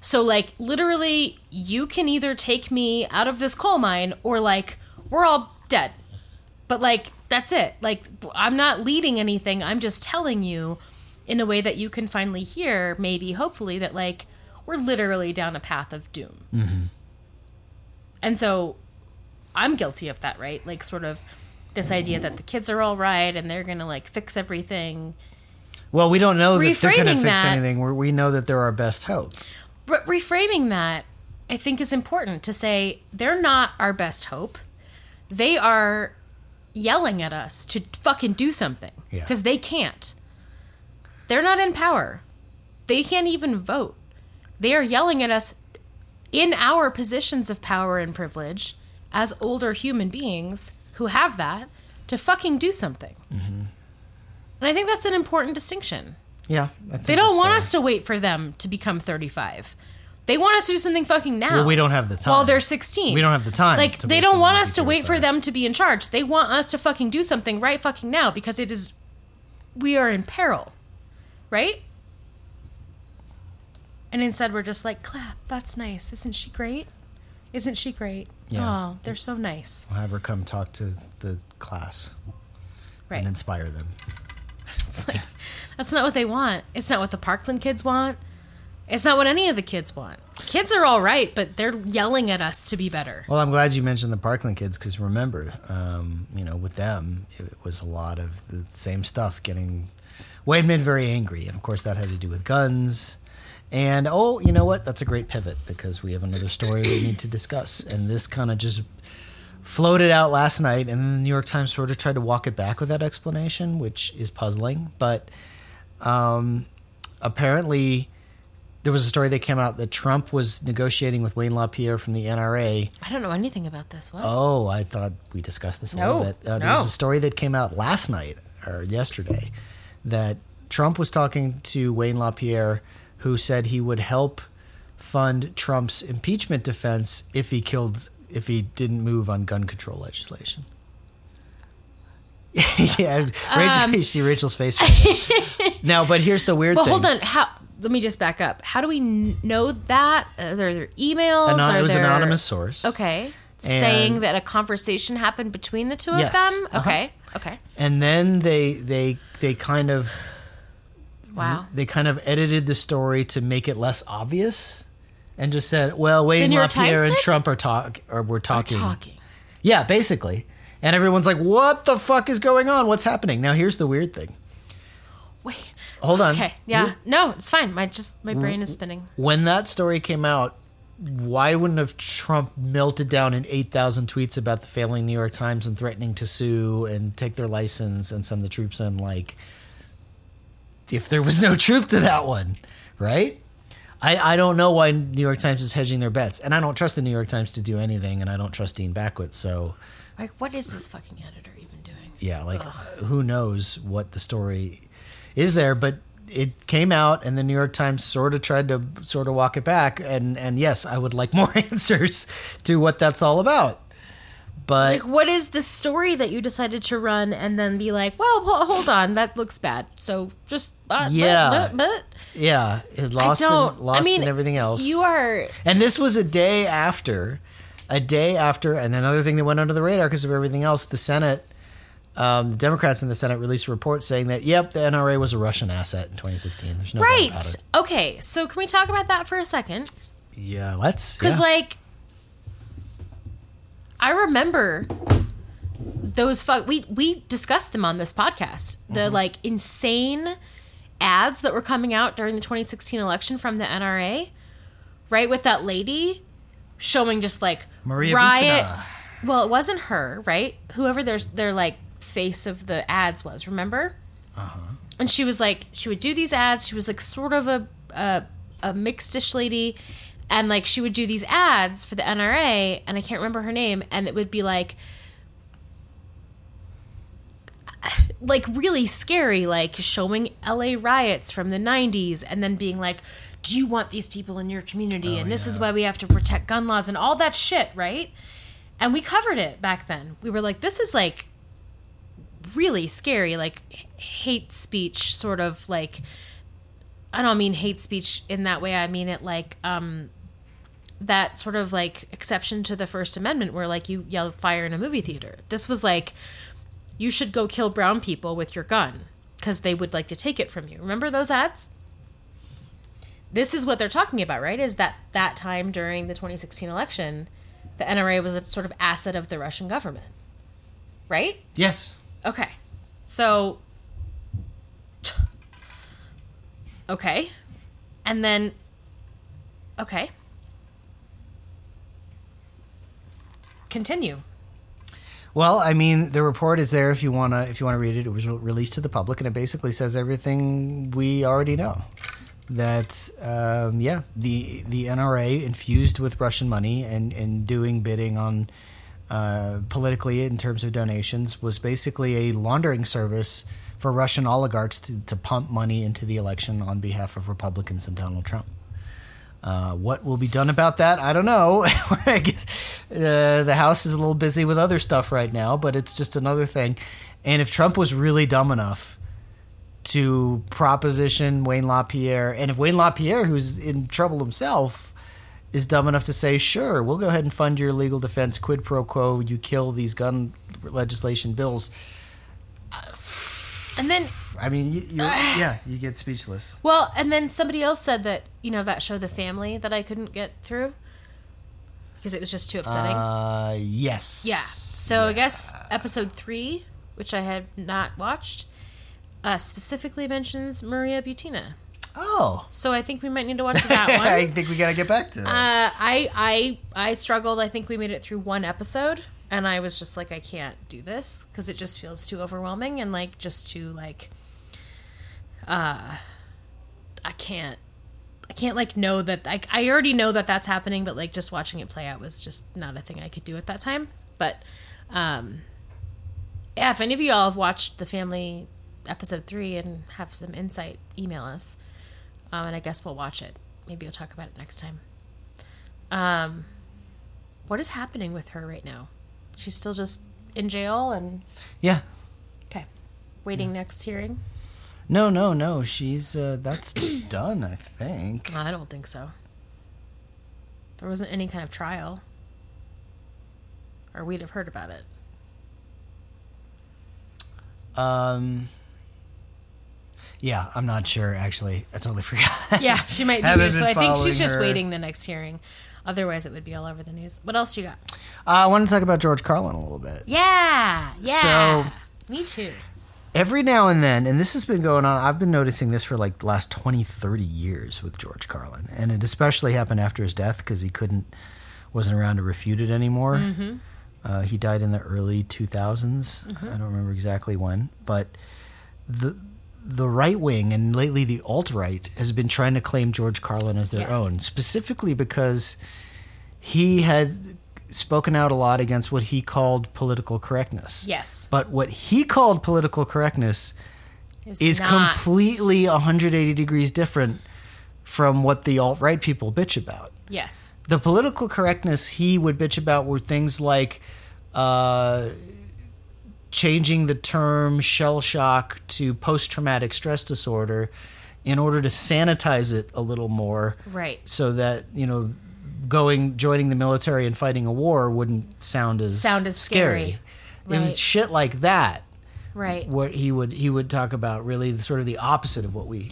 S2: So like literally you can either take me out of this coal mine or like we're all dead. But like that's it. Like I'm not leading anything. I'm just telling you in a way that you can finally hear, maybe hopefully that like we're literally down a path of doom. And so I'm guilty of that, right? Like sort of this idea that the kids are all right and they're going to like fix everything.
S1: Well, we don't know that they're going to fix
S2: that-
S1: anything. We're, we know that they're our best hope.
S2: But reframing that, I think, is important to say they're not our best hope. They are yelling at us to fucking do something
S1: Yeah.
S2: because they can't. They're not in power. They can't even vote. They are yelling at us in our positions of power and privilege as older human beings who have that to fucking do something.
S1: Mm-hmm.
S2: And I think that's an important distinction.
S1: Yeah,
S2: They don't want
S1: fair.
S2: us to wait for them to become 35. They want us to do something fucking now.
S1: Well, we don't have the time.
S2: While they're 16.
S1: We don't have the time
S2: Like, they don't want us to wait for them to be in charge. They want us to fucking do something right fucking now because it is. We are in peril. Right? And instead, we're just like, clap. That's nice. Isn't she great? Isn't she great?
S1: Yeah.
S2: Oh, they're so nice.
S1: We'll have her come talk to the class
S2: Right.
S1: and inspire them.
S2: It's like that's not what they want. It's not what the Parkland kids want. It's not what any of the kids want. Kids are all right, but they're yelling at us to be better.
S1: Well, I'm glad you mentioned the Parkland kids because remember, um, you know, with them, it was a lot of the same stuff getting Wade made very angry. And of course, that had to do with guns. And oh, you know what? That's a great pivot because we have another story we need to discuss. And this kind of just floated out last night. And the New York Times sort of tried to walk it back with that explanation, which is puzzling. But um, apparently, there was a story that came out that Trump was negotiating with Wayne LaPierre from the NRA
S2: I don't know anything about this. What?
S1: Oh, I thought we discussed this a
S2: No,
S1: little bit. Uh, there was a story that came out last night or yesterday that Trump was talking to Wayne LaPierre, who said he would help fund Trump's impeachment defense if he killed if he didn't move on gun control legislation. yeah, Rachel,
S2: Um,
S1: you see Rachel's face. Right now. now, but here's the weird
S2: Well,
S1: thing.
S2: hold on. How? Let me just back up. How do we know that? Are there emails?
S1: Anon- it was
S2: there-
S1: anonymous source.
S2: Okay. Saying that a conversation happened between the two
S1: Yes.
S2: of them.
S1: Uh-huh.
S2: Okay. Okay.
S1: and then they they they kind of
S2: Wow.
S1: they kind of edited the story to make it less obvious, and just said, "Well, Wayne LaPierre and? Trump are talk or we're talking."
S2: Talking.
S1: Yeah, basically. And everyone's like, "What the fuck is going on? What's happening?" Now, here's the weird thing.
S2: Wait.
S1: Hold on.
S2: Okay. Yeah. No, it's fine. My just my brain is spinning.
S1: When that story came out, why wouldn't have Trump melted down in 8,000 tweets about the failing New York Times and threatening to sue and take their license and send the troops in? Like, if there was no truth to that one, right? I, I don't know why New York Times is hedging their bets. And I don't trust the New York Times to do anything, and I don't trust Dean Baquet. So,
S2: Like, what is this fucking editor even doing?
S1: yeah, like, who knows what the story is there? But it came out, and the New York Times sort of tried to sort of walk it back. And and yes, I would like more answers to what that's all about. But
S2: Like, what is the story that you decided to run and then be like, well, ho- hold on, that looks bad. So just uh,
S1: Yeah.
S2: but, but,
S1: yeah, it lost
S2: I don't.
S1: and lost
S2: I mean,
S1: and everything else.
S2: You are
S1: and this was a day after, a day after, and another thing that went under the radar because of everything else. The Senate, um, the Democrats in the Senate released a report saying that yep, the NRA was a Russian asset in 2016. There's no
S2: right. Okay, so can we talk about that for a second?
S1: Yeah, let's.
S2: Because,
S1: yeah.
S2: like, I remember those fuck. We we discussed them on this podcast. The
S1: Mm-hmm.
S2: like insane ads that were coming out during the 2016 election from the NRA, right? With that lady showing just like
S1: Maria
S2: riots. Well, it wasn't her, right? Whoever their their like face of the ads was. Remember?
S1: Uh-huh.
S2: and she was like she would do these ads she was like sort of a a, a mixed dish lady and like she would do these ads for the nra and i can't remember her name and it would be like like really scary like showing la riots from the 90s and then being like do you want these people in your community? And this is why we have to protect gun laws and all that shit right? And we covered it back then. We were like this is like really scary like hate speech sort of like i don't mean hate speech in that way i mean it like um that sort of like exception to the first amendment where like you yell fire in a movie theater. This was like you should go kill brown people with your gun because they would like to take it from you. Remember those ads? This is what they're talking about right? Is that that time during the 2016 election the nra was a sort of asset of the russian government. Right?
S1: Yes,
S2: Okay. So Okay. And then okay. Continue.
S1: Well, I mean, the report is there if you wanna if you wanna read it. It was released to the public, and it basically says everything we already know. That um, yeah, the the NRA infused with Russian money and and doing bidding on uh, politically in terms of donations was basically a laundering service for Russian oligarchs to, to pump money into the election on behalf of Republicans and Donald Trump. Uh, what will be done about that? I don't know. I guess uh, the House is a little busy with other stuff right now, but it's just another thing. And if Trump was really dumb enough to proposition Wayne LaPierre, and if Wayne LaPierre, who's in trouble himself, is dumb enough to say, "Sure, we'll go ahead and fund your legal defense, quid pro quo, you kill these gun legislation bills."
S2: And then
S1: I mean, you, yeah, you get speechless.
S2: well, and then somebody else said that, you know, that show The Family that I couldn't get through because it was just too upsetting.
S1: Uh, yes.
S2: Yeah. So I guess episode three, which I had not watched, uh, specifically mentions Maria Butina.
S1: Oh,
S2: So I think we might need to watch that one.
S1: I think we gotta get back to that.
S2: Uh, I I I struggled. I think we made it through one episode, and I was just like, I can't do this because it just feels too overwhelming and like just too like, uh, I can't. I can't like know that like I already know that that's happening, but like just watching it play out was just not a thing I could do at that time. But um, yeah, if any of you all have watched the family episode three and have some insight, email us, um, and I guess we'll watch it. Maybe we'll talk about it next time. Um, what is happening with her right now? She's still just in jail and
S1: yeah.
S2: okay, waiting next hearing.
S1: No, no, no. She's uh, that's done. I think.
S2: I don't think so. There wasn't any kind of trial, or we'd have heard about it.
S1: Um. Yeah, I'm not sure actually. I totally forgot.
S2: Yeah, she might be So I think she's just
S1: her.
S2: waiting the next hearing. Otherwise, it would be all over the news. What else you got?
S1: Uh, I want to talk about George Carlin a little bit.
S2: Yeah, yeah.
S1: So-
S2: me too.
S1: Every now and then, and this has been going on, I've been noticing this for like the last 20, 30 years with George Carlin. And it especially happened after his death because he couldn't, wasn't around to refute it anymore.
S2: Mm-hmm.
S1: Uh, he died in the early 2000s. I don't remember exactly when. But the the right wing and lately the alt right has been trying to claim George Carlin as their
S2: Yes.
S1: own, specifically because he had spoken out a lot against what he called political correctness.
S2: Yes,
S1: But what he called political correctness
S2: It's
S1: is
S2: not-
S1: completely 180 degrees different from what the alt right people bitch about.
S2: yes.
S1: The political correctness he would bitch about were things like uh, changing the term shell shock to post traumatic stress disorder in order to sanitize it a little more
S2: Right.
S1: so that, you know, going joining the military and fighting a war wouldn't sound as
S2: Sound as scary.
S1: It
S2: Right.
S1: was shit like that
S2: Right.
S1: what he would he would talk about really the, sort of the opposite of what we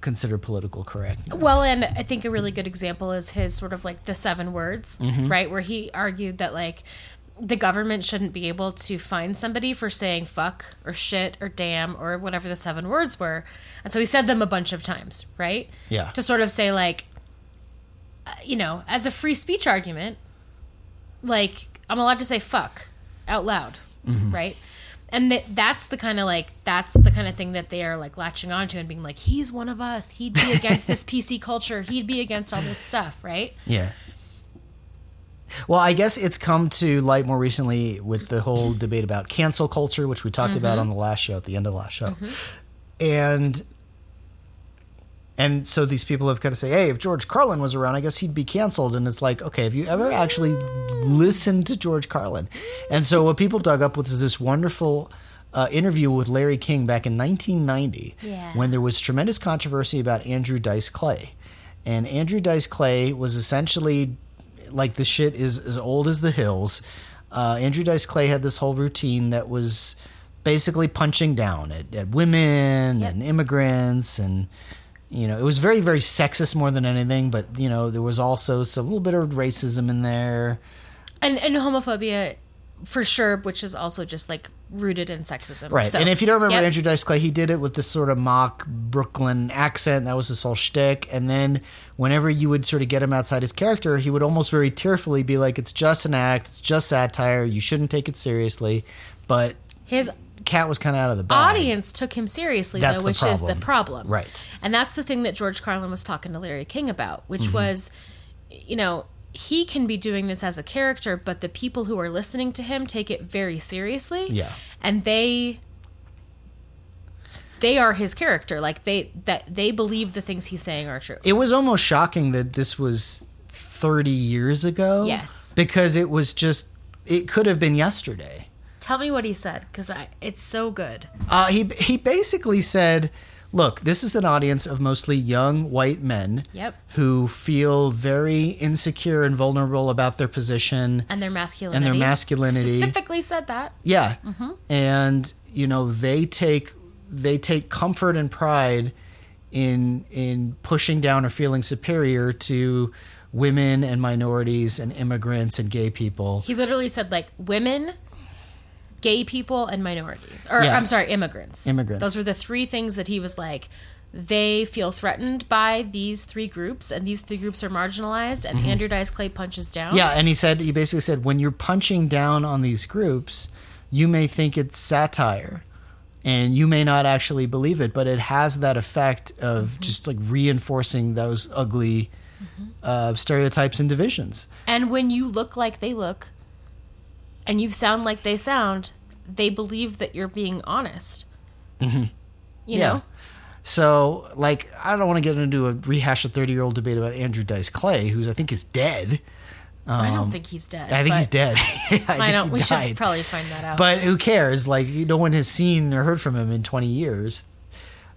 S1: consider political correctness.
S2: Well, and I think a really good example is his sort of like the seven words,
S1: Mm-hmm.
S2: right? Where he argued that like the government shouldn't be able to fine somebody for saying fuck or shit or damn or whatever the seven words were. And so he said them a bunch of times, right?
S1: Yeah.
S2: To sort of say like, uh, you know, as a free speech argument, like I'm allowed to say fuck out loud,
S1: Mm-hmm.
S2: right? And that that's the kind of like that's the kind of thing that they are like latching onto and being like, he's one of us. He'd be against this PC culture. He'd be against all this stuff, right?
S1: yeah. Well, I guess it's come to light more recently with the whole debate about cancel culture, which we talked about on the last show at the end of the last show. And and so these people have kind of say, "Hey, if George Carlin was around, I guess he'd be canceled." And it's like, okay, have you ever actually listened to George Carlin? And so what people dug up with is this wonderful uh, interview with Larry King back in 1990,
S2: Yeah.
S1: when there was tremendous controversy about Andrew Dice Clay, and Andrew Dice Clay was essentially like the shit is as old as the hills. Uh, Andrew Dice Clay had this whole routine that was basically punching down at, at women
S2: Yep.
S1: and immigrants and you know it was very very sexist more than anything but you know there was also some little bit of racism in there
S2: And and homophobia for sure, which is also just like rooted in sexism.
S1: right
S2: So,
S1: and if you don't remember
S2: yep.
S1: andrew dice clay he did it with this sort of mock brooklyn accent that was his whole shtick. and then whenever you would sort of get him outside his character he would almost very tearfully be like it's just an act it's just satire you shouldn't take it seriously but
S2: his
S1: cat was kind of out of the bag
S2: audience took him seriously
S1: That's
S2: though, which is the
S1: problem.
S2: problem.
S1: Right.
S2: And that's the thing that George Carlin was talking to Larry King about, which
S1: Mm-hmm.
S2: was you know, he can be doing this as a character, but the people who are listening to him take it very seriously.
S1: Yeah.
S2: And they they are his character. Like they that they believe the things he's saying are true.
S1: it was almost shocking that this was 30 years ago
S2: Yes.
S1: because it was just it could have been yesterday
S2: Tell me what he said cuz I it's so good.
S1: Uh, he he basically said, "Look, this is an audience of mostly young white men
S2: Yep.
S1: who feel very insecure and vulnerable about their position.
S2: And their masculinity.
S1: And their masculinity.
S2: Specifically said that.
S1: Yeah,
S2: Mm-hmm.
S1: and you know they take they take comfort and pride in in pushing down or feeling superior to women and minorities and immigrants and gay people.
S2: He literally said like women, gay people, and minorities. Or
S1: Yeah.
S2: I'm sorry, immigrants.
S1: Immigrants.
S2: Those were the three things that he was like. They feel threatened by these three groups, and these three groups are marginalized. And Andrew Dice Clay punches down.
S1: Mm-hmm. Yeah, and he said he basically said when you're punching down on these groups, you may think it's satire and you may not actually believe it, but it has that effect of
S2: Mm-hmm.
S1: just like reinforcing those ugly uh, stereotypes and divisions.
S2: And when you look like they look, and you sound like they sound, they believe that you're being honest. Mm-hmm. You
S1: Yeah.
S2: know.
S1: So, like, I don't want to get into a rehash a 30 year old debate about Andrew Dice Clay, who I think is dead.
S2: I don't think he's dead.
S1: Um, I think he's dead. I,
S2: I don't. We should probably find that out.
S1: But who cares? Like, no one has seen or heard from him in 20 years.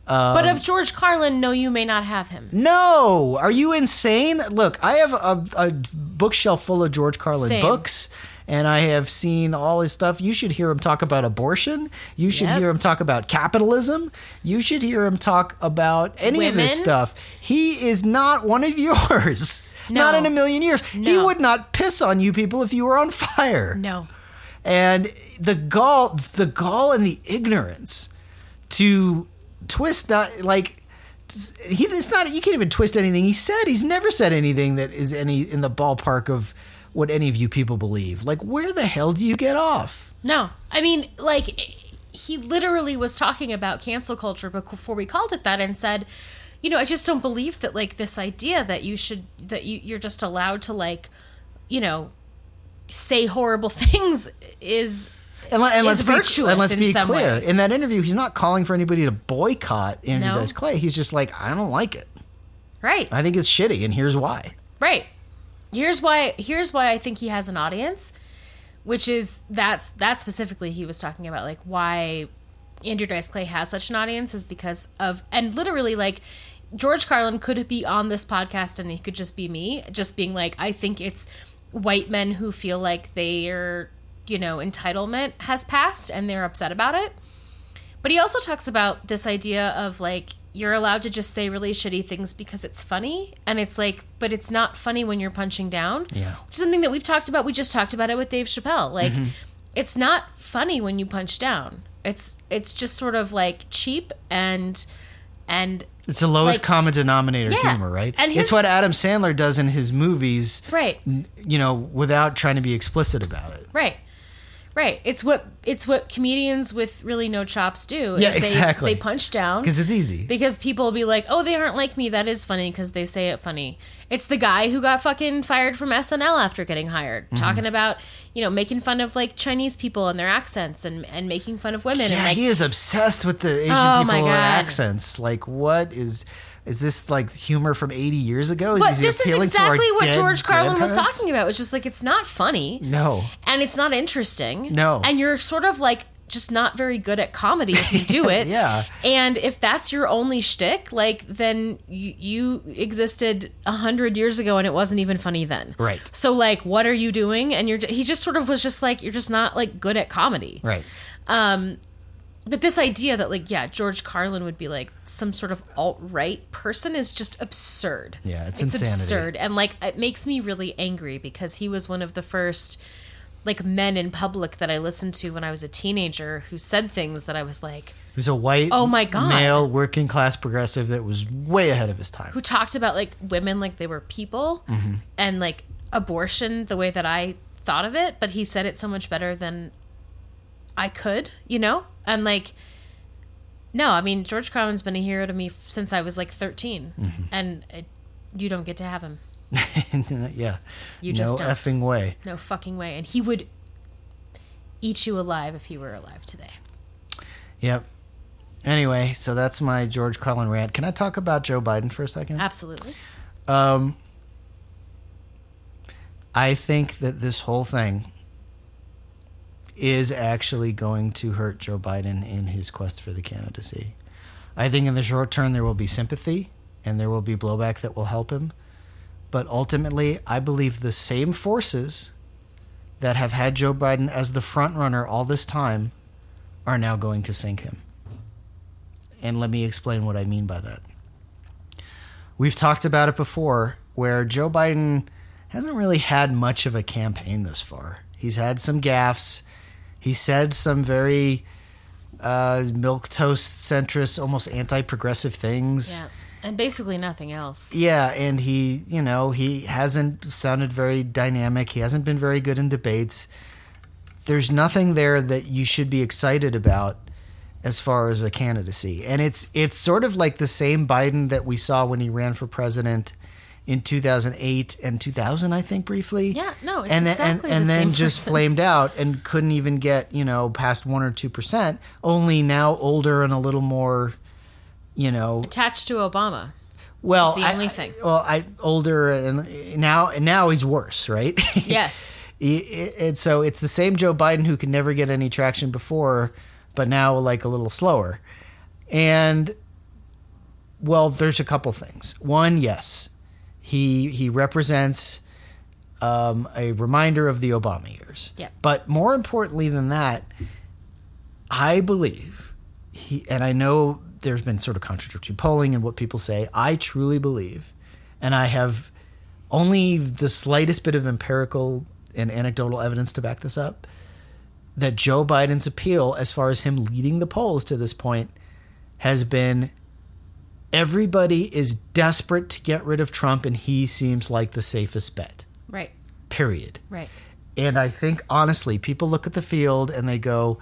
S2: but
S1: um,
S2: of George Carlin, no, you may not have him.
S1: No, are you insane? Look, I have a, a bookshelf full of George Carlin
S2: Same.
S1: books, and I have seen all his stuff. You should hear him talk about abortion. You should
S2: Yep.
S1: hear him talk about capitalism. You should hear him talk about any of this stuff. He is not one of yours. Not in a million years. He would not piss on you people if you were on fire
S2: No.
S1: and the gall the gall and the ignorance to twist not like he it's not you can't even twist anything he said he's never said anything that is any in the ballpark of what any of you people believe like where the hell do you get off
S2: No. I mean, like, he literally was talking about cancel culture before we called it that and said, you know, I just don't believe that, like, this idea that you should, that you, you're just allowed to, like, you know, say horrible things is.
S1: and, let, and let's be, and let's be clear
S2: way.
S1: in that interview he's not calling for anybody to boycott Andrew
S2: No.
S1: Dice Clay he's just like I don't like it
S2: Right.
S1: I think it's shitty and here's why
S2: Right. Here's why here's why I think he has an audience, which is that's that specifically he was talking about like why Andrew Dice Clay has such an audience is because of and literally like George Carlin could be on this podcast and he could just be me, just being like, I think it's white men who feel like their, you know, entitlement has passed and they're upset about it. But he also talks about this idea of like you're allowed to just say really shitty things because it's funny, and it's like, but it's not funny when you're punching down.
S1: Yeah.
S2: which is something that we've talked about. We just talked about it with Dave Chappelle. Like, mm-hmm. it's not funny when you punch down. It's it's just sort of like cheap and and
S1: It's the lowest
S2: Like-
S1: common denominator
S2: Yeah.
S1: humor, right?
S2: And
S1: it's what Adam Sandler does in his movies,
S2: right.
S1: you know, without trying to be explicit about it.
S2: Right. Right. It's what it's what comedians with really no chops do.
S1: Yeah,
S2: they,
S1: exactly.
S2: They punch down
S1: Because it's easy.
S2: because people will be like, "Oh, they aren't like me." That is funny because they say it funny. It's the guy who got fucking fired from SNL after getting hired,
S1: Mm-hmm.
S2: talking about you know making fun of like Chinese people and their accents and and making fun of women
S1: Yeah,
S2: and like
S1: he is obsessed with the Asian
S2: Oh,
S1: people
S2: my God.
S1: accents. Like, what is is this like humor from eighty years ago?
S2: But this is
S1: appealing to our
S2: exactly what
S1: dead
S2: George Carlin was talking about. It's just like it's not funny.
S1: No,
S2: and it's not interesting.
S1: No.
S2: And you're sort of like just not very good at comedy if you do it.
S1: Yeah.
S2: And if that's your only shtick, like then you, you existed a hundred years ago and it wasn't even funny then.
S1: Right.
S2: So like, what are you doing? And you're he just sort of was just like you're just not like good at comedy.
S1: right?
S2: Um, But this idea that like yeah, George Carlin would be like some sort of alt right person is just absurd.
S1: Yeah, it's
S2: it's
S1: insanity.
S2: absurd, and like it makes me really angry because he was one of the first like men in public that I listened to when I was a teenager who said things that I was like
S1: He was a white,
S2: Oh my God.
S1: male working class progressive that was way ahead of his time.
S2: who talked about like women like they were people
S1: Mm-hmm.
S2: and like abortion the way that I thought of it, but he said it so much better than I could, you know? And like no, I mean George Carlin's been a hero to me since I was like 13
S1: Mm-hmm.
S2: and it, you don't get to have him.
S1: yeah,
S2: You
S1: no
S2: just don't.
S1: effing way.
S2: No fucking way. And he would eat you alive if he were alive today.
S1: Yep. Anyway, so that's my George Carlin rant. Can I talk about Joe Biden for a second?
S2: Absolutely.
S1: Um, I think that this whole thing is actually going to hurt Joe Biden in his quest for the candidacy. I think in the short term there will be sympathy and there will be blowback that will help him. But ultimately, I believe the same forces that have had Joe Biden as the front runner all this time are now going to sink him. And let me explain what I mean by that. We've talked about it before where Joe Biden hasn't really had much of a campaign this far. He's had some gaffes. He said some very uh, milk toast centrist, almost anti progressive things.
S2: Yeah. And basically nothing else.
S1: Yeah, and he, you know, he hasn't sounded very dynamic. He hasn't been very good in debates. There's nothing there that you should be excited about as far as a candidacy. And it's it's sort of like the same Biden that we saw when he ran for president in 2008 and 2000, I think briefly.
S2: Yeah, no, it's
S1: and then,
S2: exactly
S1: and, and
S2: the
S1: then just
S2: person.
S1: flamed out and couldn't even get, you know, past 1 or 2%, only now older and a little more you know,
S2: Attached to Obama.
S1: well,
S2: That's the only
S1: I-
S2: thing.
S1: well, I older and now and now he's worse, right?
S2: Yes.
S1: And so it's the same Joe Biden who could never get any traction before, but now like a little slower. And well, there's a couple things. One, yes, he he represents um, a reminder of the Obama years.
S2: Yep.
S1: But more importantly than that, I believe he and I know there's been sort of contradictory polling and what people say. I truly believe, and I have only the slightest bit of empirical and anecdotal evidence to back this up, that Joe Biden's appeal, as far as him leading the polls to this point, has been everybody is desperate to get rid of Trump, and he seems like the safest bet.
S2: Right.
S1: Period.
S2: Right.
S1: And I think honestly, people look at the field and they go,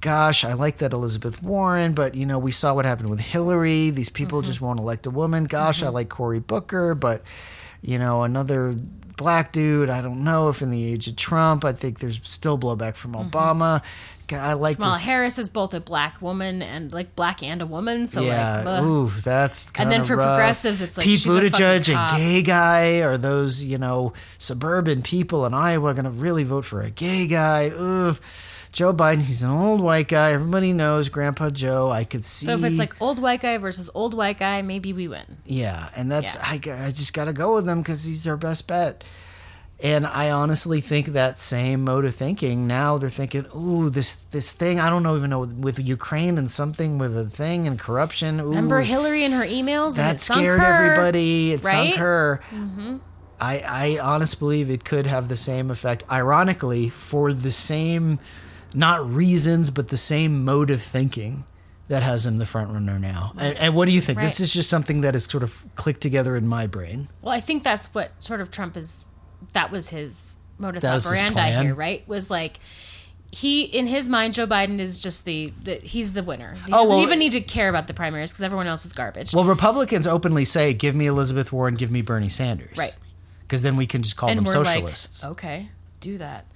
S1: "Gosh, I like that Elizabeth Warren, but you know, we saw what happened with Hillary. These people mm-hmm. just won't elect a woman. Gosh, I mm-hmm. like Cory Booker, but you know, another black dude. I don't know if in the age of Trump, I think there's still blowback from mm-hmm. Obama. God, I like
S2: Well,
S1: this.
S2: Harris is both a black woman and like black and a woman, so
S1: yeah,
S2: like, ugh.
S1: ooh, that's kind
S2: And then for
S1: rough.
S2: progressives, it's like,
S1: Pete
S2: she's
S1: Buttigieg, a, gay guy, or those you know suburban people in Iowa going to really vote for a gay guy? Ooh, Joe Biden, he's an old white guy. Everybody knows Grandpa Joe. I could see.
S2: so if it's like old white guy versus old white guy, maybe we win.
S1: yeah, and that's
S2: Yeah.
S1: I just got to go with him because he's their best bet. And I honestly think that same mode of thinking. Now they're thinking, "Ooh, this this thing. I don't know even know with Ukraine and something with a thing and corruption. Ooh,
S2: Remember Hillary and her emails? and
S1: that
S2: sunk
S1: scared
S2: her?
S1: everybody. It sunk
S2: right?
S1: her. Mm-hmm. I, I honestly believe it could have the same effect. Ironically, for the same, not reasons, but the same mode of thinking that has him the front runner now. And, and what do you think? This is just something that has sort of clicked together in my brain.
S2: Well, I think that's what sort of Trump is. That was his modus
S1: was his
S2: operandi
S1: plan.
S2: here, right? Was like he in his mind, Joe Biden is just the, the he's the winner. He
S1: Oh,
S2: doesn't
S1: well-
S2: even need to care about the primaries because everyone else is garbage.
S1: Well, Republicans openly say, "Give me Elizabeth Warren, give me Bernie Sanders,"
S2: Right.
S1: Because then we can just call
S2: and
S1: them socialists.
S2: like, okay, do that.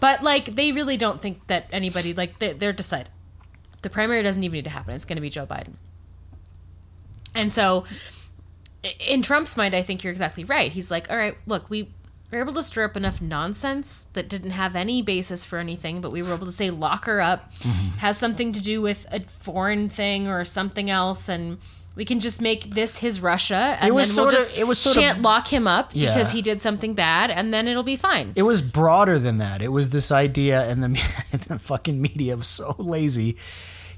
S2: But like, they really don't think that anybody like they're, they're decided. The primary doesn't even need to happen. It's going to be Joe Biden. And so, in Trump's mind, I think you're exactly right. He's like, all right, look, we were able to stir up enough nonsense that didn't have any basis for anything, but we were able to say lock her up,
S1: Mm-hmm.
S2: has something to do with a foreign thing or something else, and. We can just make this his Russia, and
S1: It was
S2: then we'll
S1: sorta-
S2: just
S1: it was sorta-
S2: shan't lock him up
S1: Yeah.
S2: because he did something bad, and then it'll be fine.
S1: It was broader than that. It was this idea, and the, the fucking media was so lazy.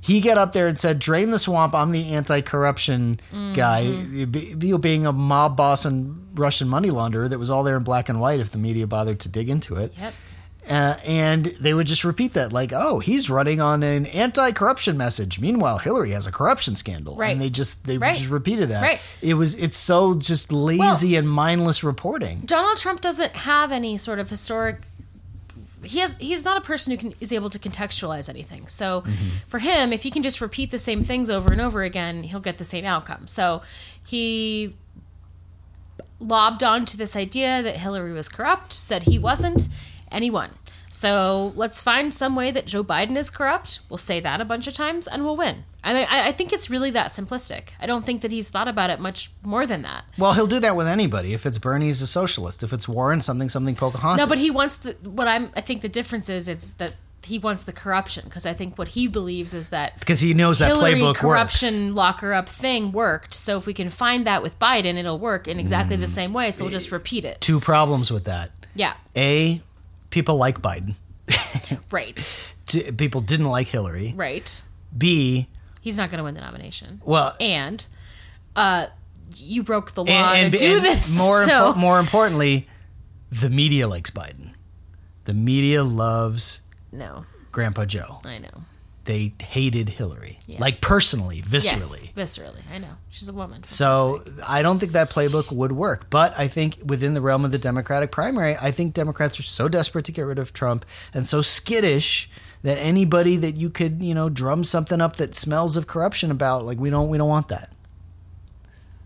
S1: He got up there and said, "Drain the swamp." I'm the anti-corruption guy. Mm-hmm. Be- be- being a mob boss and Russian money launderer that was all there in black and white. If the media bothered to dig into it,
S2: Yep.
S1: Uh, and they would just repeat that, like, "Oh, he's running on an anti-corruption message." Meanwhile, Hillary has a corruption scandal,
S2: Right.
S1: and they just they
S2: Right.
S1: just repeated that.
S2: Right.
S1: It was it's so just lazy and mindless reporting.
S2: Donald Trump doesn't have any sort of historic. He has. He's not a person who can, is able to contextualize anything. So, for him, if he can just repeat the same things over and over again, he'll get the same outcome. So, he lobbed onto this idea that Hillary was corrupt, said he wasn't, won. So let's find some way that Joe Biden is corrupt. We'll say that a bunch of times, and we'll win. I mean, I, I think it's really that simplistic. I don't think that he's thought about it much more than that.
S1: Well, he'll do that with anybody. If it's Bernie, he's a socialist. If it's Warren, something, something, Pocahontas.
S2: No, but he wants the what I'm. I think the difference is it's that he wants the corruption because I think what he believes is that
S1: because he knows that
S2: Hillary
S1: playbook
S2: corruption locker up thing worked. So if we can find that with Biden, it'll work in exactly
S1: Mm.
S2: the same way. So we'll just repeat it.
S1: Two problems with that.
S2: Yeah,
S1: A, people like Biden.
S2: right,
S1: D- people didn't like Hillary.
S2: right.
S1: B,
S2: He's not going to win the nomination.
S1: well,
S2: And uh, you broke the law
S1: and,
S2: to do
S1: and
S2: this.
S1: More,
S2: so
S1: impo- more importantly, the media likes Biden. The media loves
S2: no,
S1: Grandpa Joe.
S2: I know.
S1: They hated Hillary,
S2: Yeah.
S1: like personally,
S2: Yes,
S1: viscerally.
S2: viscerally. I know. She's a woman.
S1: So I don't think that playbook would work. But I think within the realm of the Democratic primary, I think Democrats are so desperate to get rid of Trump and so skittish that anybody that you could, you know, drum something up that smells of corruption about, like we don't we don't want that.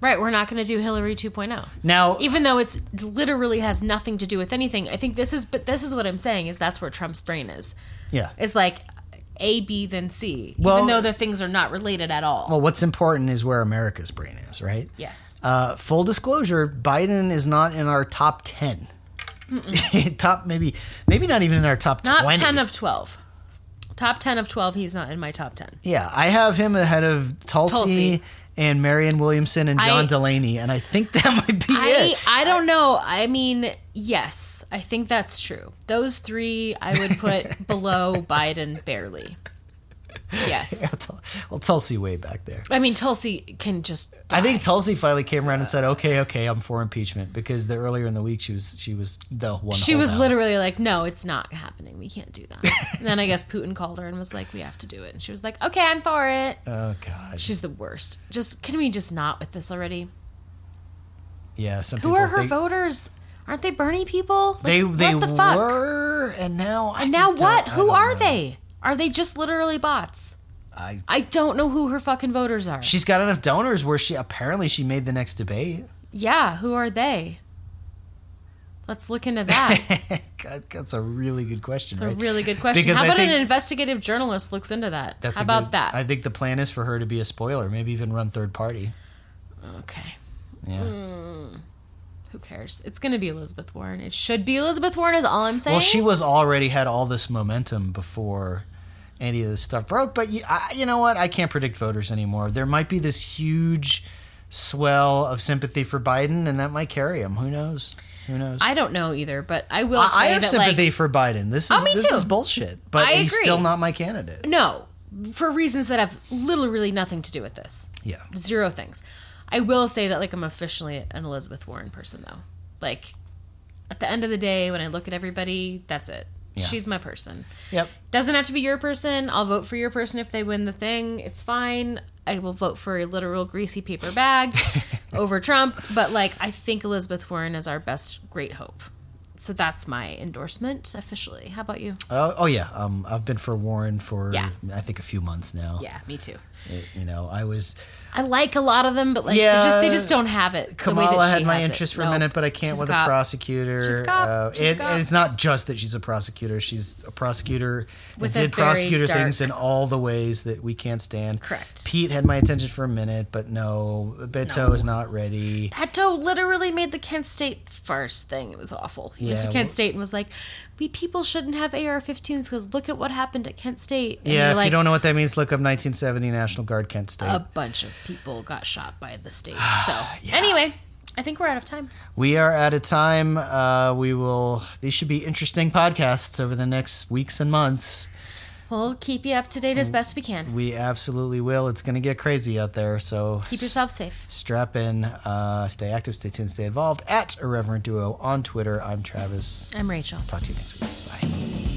S2: right, we're not going to do Hillary 2.0.
S1: Now
S2: even though it's literally has nothing to do with anything i think this is but this is what i'm saying is that's where trump's brain is
S1: yeah.
S2: it's like a b then c
S1: Well-
S2: even though the things are not related at all
S1: Well, what's important is where America's brain is, right?
S2: yes
S1: Uh, full disclosure: Biden is not in our top ten. top maybe maybe not even in our top
S2: not
S1: 20.
S2: 10 of 12 top 10 of 12 he's not in my top 10
S1: Yeah, I have him ahead of Tulsi,
S2: Tulsi.
S1: And Marianne Williamson and John
S2: I-
S1: Delaney, and I think that might be
S2: I
S1: it.
S2: I don't know. I mean, yes, I think that's true. Those three I would put below Biden barely. Yes.
S1: Well, Tulsi way back there.
S2: I mean, Tulsi can just.
S1: I think
S2: die.
S1: Tulsi finally came around and said, "Okay, okay, I'm for impeachment," because the earlier in the week she was she was the one.
S2: she was
S1: holdout.
S2: literally like, "No, it's not happening. We can't do that." and then I guess Putin called her and was like, "We have to do it." And she was like, "Okay, I'm for it."
S1: Oh God.
S2: She's the worst. Just can we just not with this already?
S1: yeah. Some
S2: Who are her
S1: think-
S2: voters? Aren't they Bernie people? Like,
S1: They they
S2: what the fuck?
S1: were, and now I
S2: And now what? Who are
S1: know.
S2: they? Are they just literally bots?
S1: I,
S2: I don't know who her fucking voters are.
S1: she's got enough donors where she apparently she made the next debate.
S2: yeah, who are they? Let's look into that.
S1: God, that's a really good question.
S2: It's a really good question.
S1: Because
S2: How
S1: I
S2: about
S1: think-
S2: an investigative journalist looks into that?
S1: That's
S2: How about
S1: good-
S2: that?
S1: I think the plan is for her to be a spoiler, maybe even run third party.
S2: okay.
S1: Yeah.
S2: Mm. Who cares? It's going to be Elizabeth Warren. It should be Elizabeth Warren, is all I'm saying.
S1: Well, she was already had all this momentum before any of this stuff broke. But you, I, you know what? I can't predict voters anymore. There might be this huge swell of sympathy for Biden, and that might carry him. Who knows? Who knows?
S2: I don't know either, but I will
S1: I, I have
S2: that,
S1: sympathy
S2: like,
S1: for Biden. This oh, is
S2: Oh,
S1: this
S2: too.
S1: is bullshit. But
S2: I
S1: he's
S2: agree.
S1: still not my candidate.
S2: no, for reasons that have literally nothing to do with this.
S1: Yeah.
S2: Zero things. I will say that, like, I'm officially an Elizabeth Warren person, though. Like, at the end of the day, when I look at everybody, that's it.
S1: Yeah.
S2: She's my person.
S1: Yep.
S2: Doesn't have to be your person. I'll vote for your person if they win the thing. It's fine. I will vote for a literal greasy paper bag over Trump. But like, I think Elizabeth Warren is our best great hope. So that's my endorsement officially. How about you?
S1: Oh, oh yeah. Um, I've been for Warren for
S2: Yeah.
S1: I think a few months now.
S2: Yeah, me too.
S1: It- you know, I was
S2: I like a lot of them, but like,
S1: Yeah.
S2: they just they just don't have it.
S1: Kamala had my
S2: has it.
S1: interest for a
S2: Nope.
S1: minute, but I can't with
S2: a
S1: a prosecutor.
S2: She's cop.
S1: Uh,
S2: She's
S1: it-
S2: cop.
S1: it's not just that she's a prosecutor; she's a prosecutor that did prosecutor
S2: dark-
S1: things in all the ways that we can't stand.
S2: Correct.
S1: Pete had my attention for a minute, but no, Beto
S2: No.
S1: is not ready.
S2: Beto literally made the Kent State farce thing. It was awful. He went to Kent State and was like, "We people shouldn't have AR-15s because look at what happened at Kent State." And
S1: yeah, if
S2: like,
S1: you don't know what that means, look up 1970 National Guard Kent State.
S2: a bunch of people got shot by the state. So anyway, I think we're out of time.
S1: we are out of time. Uh, we will. These should be interesting podcasts over the next weeks and months.
S2: We'll keep you up to date as best we can.
S1: We absolutely will. It's going to get crazy out there, so
S2: Keep yourself safe.
S1: strap in, uh, stay active, stay tuned, stay involved at Irreverent Duo on Twitter. I'm Travis.
S2: I'm Rachel.
S1: Talk to you next week. Bye.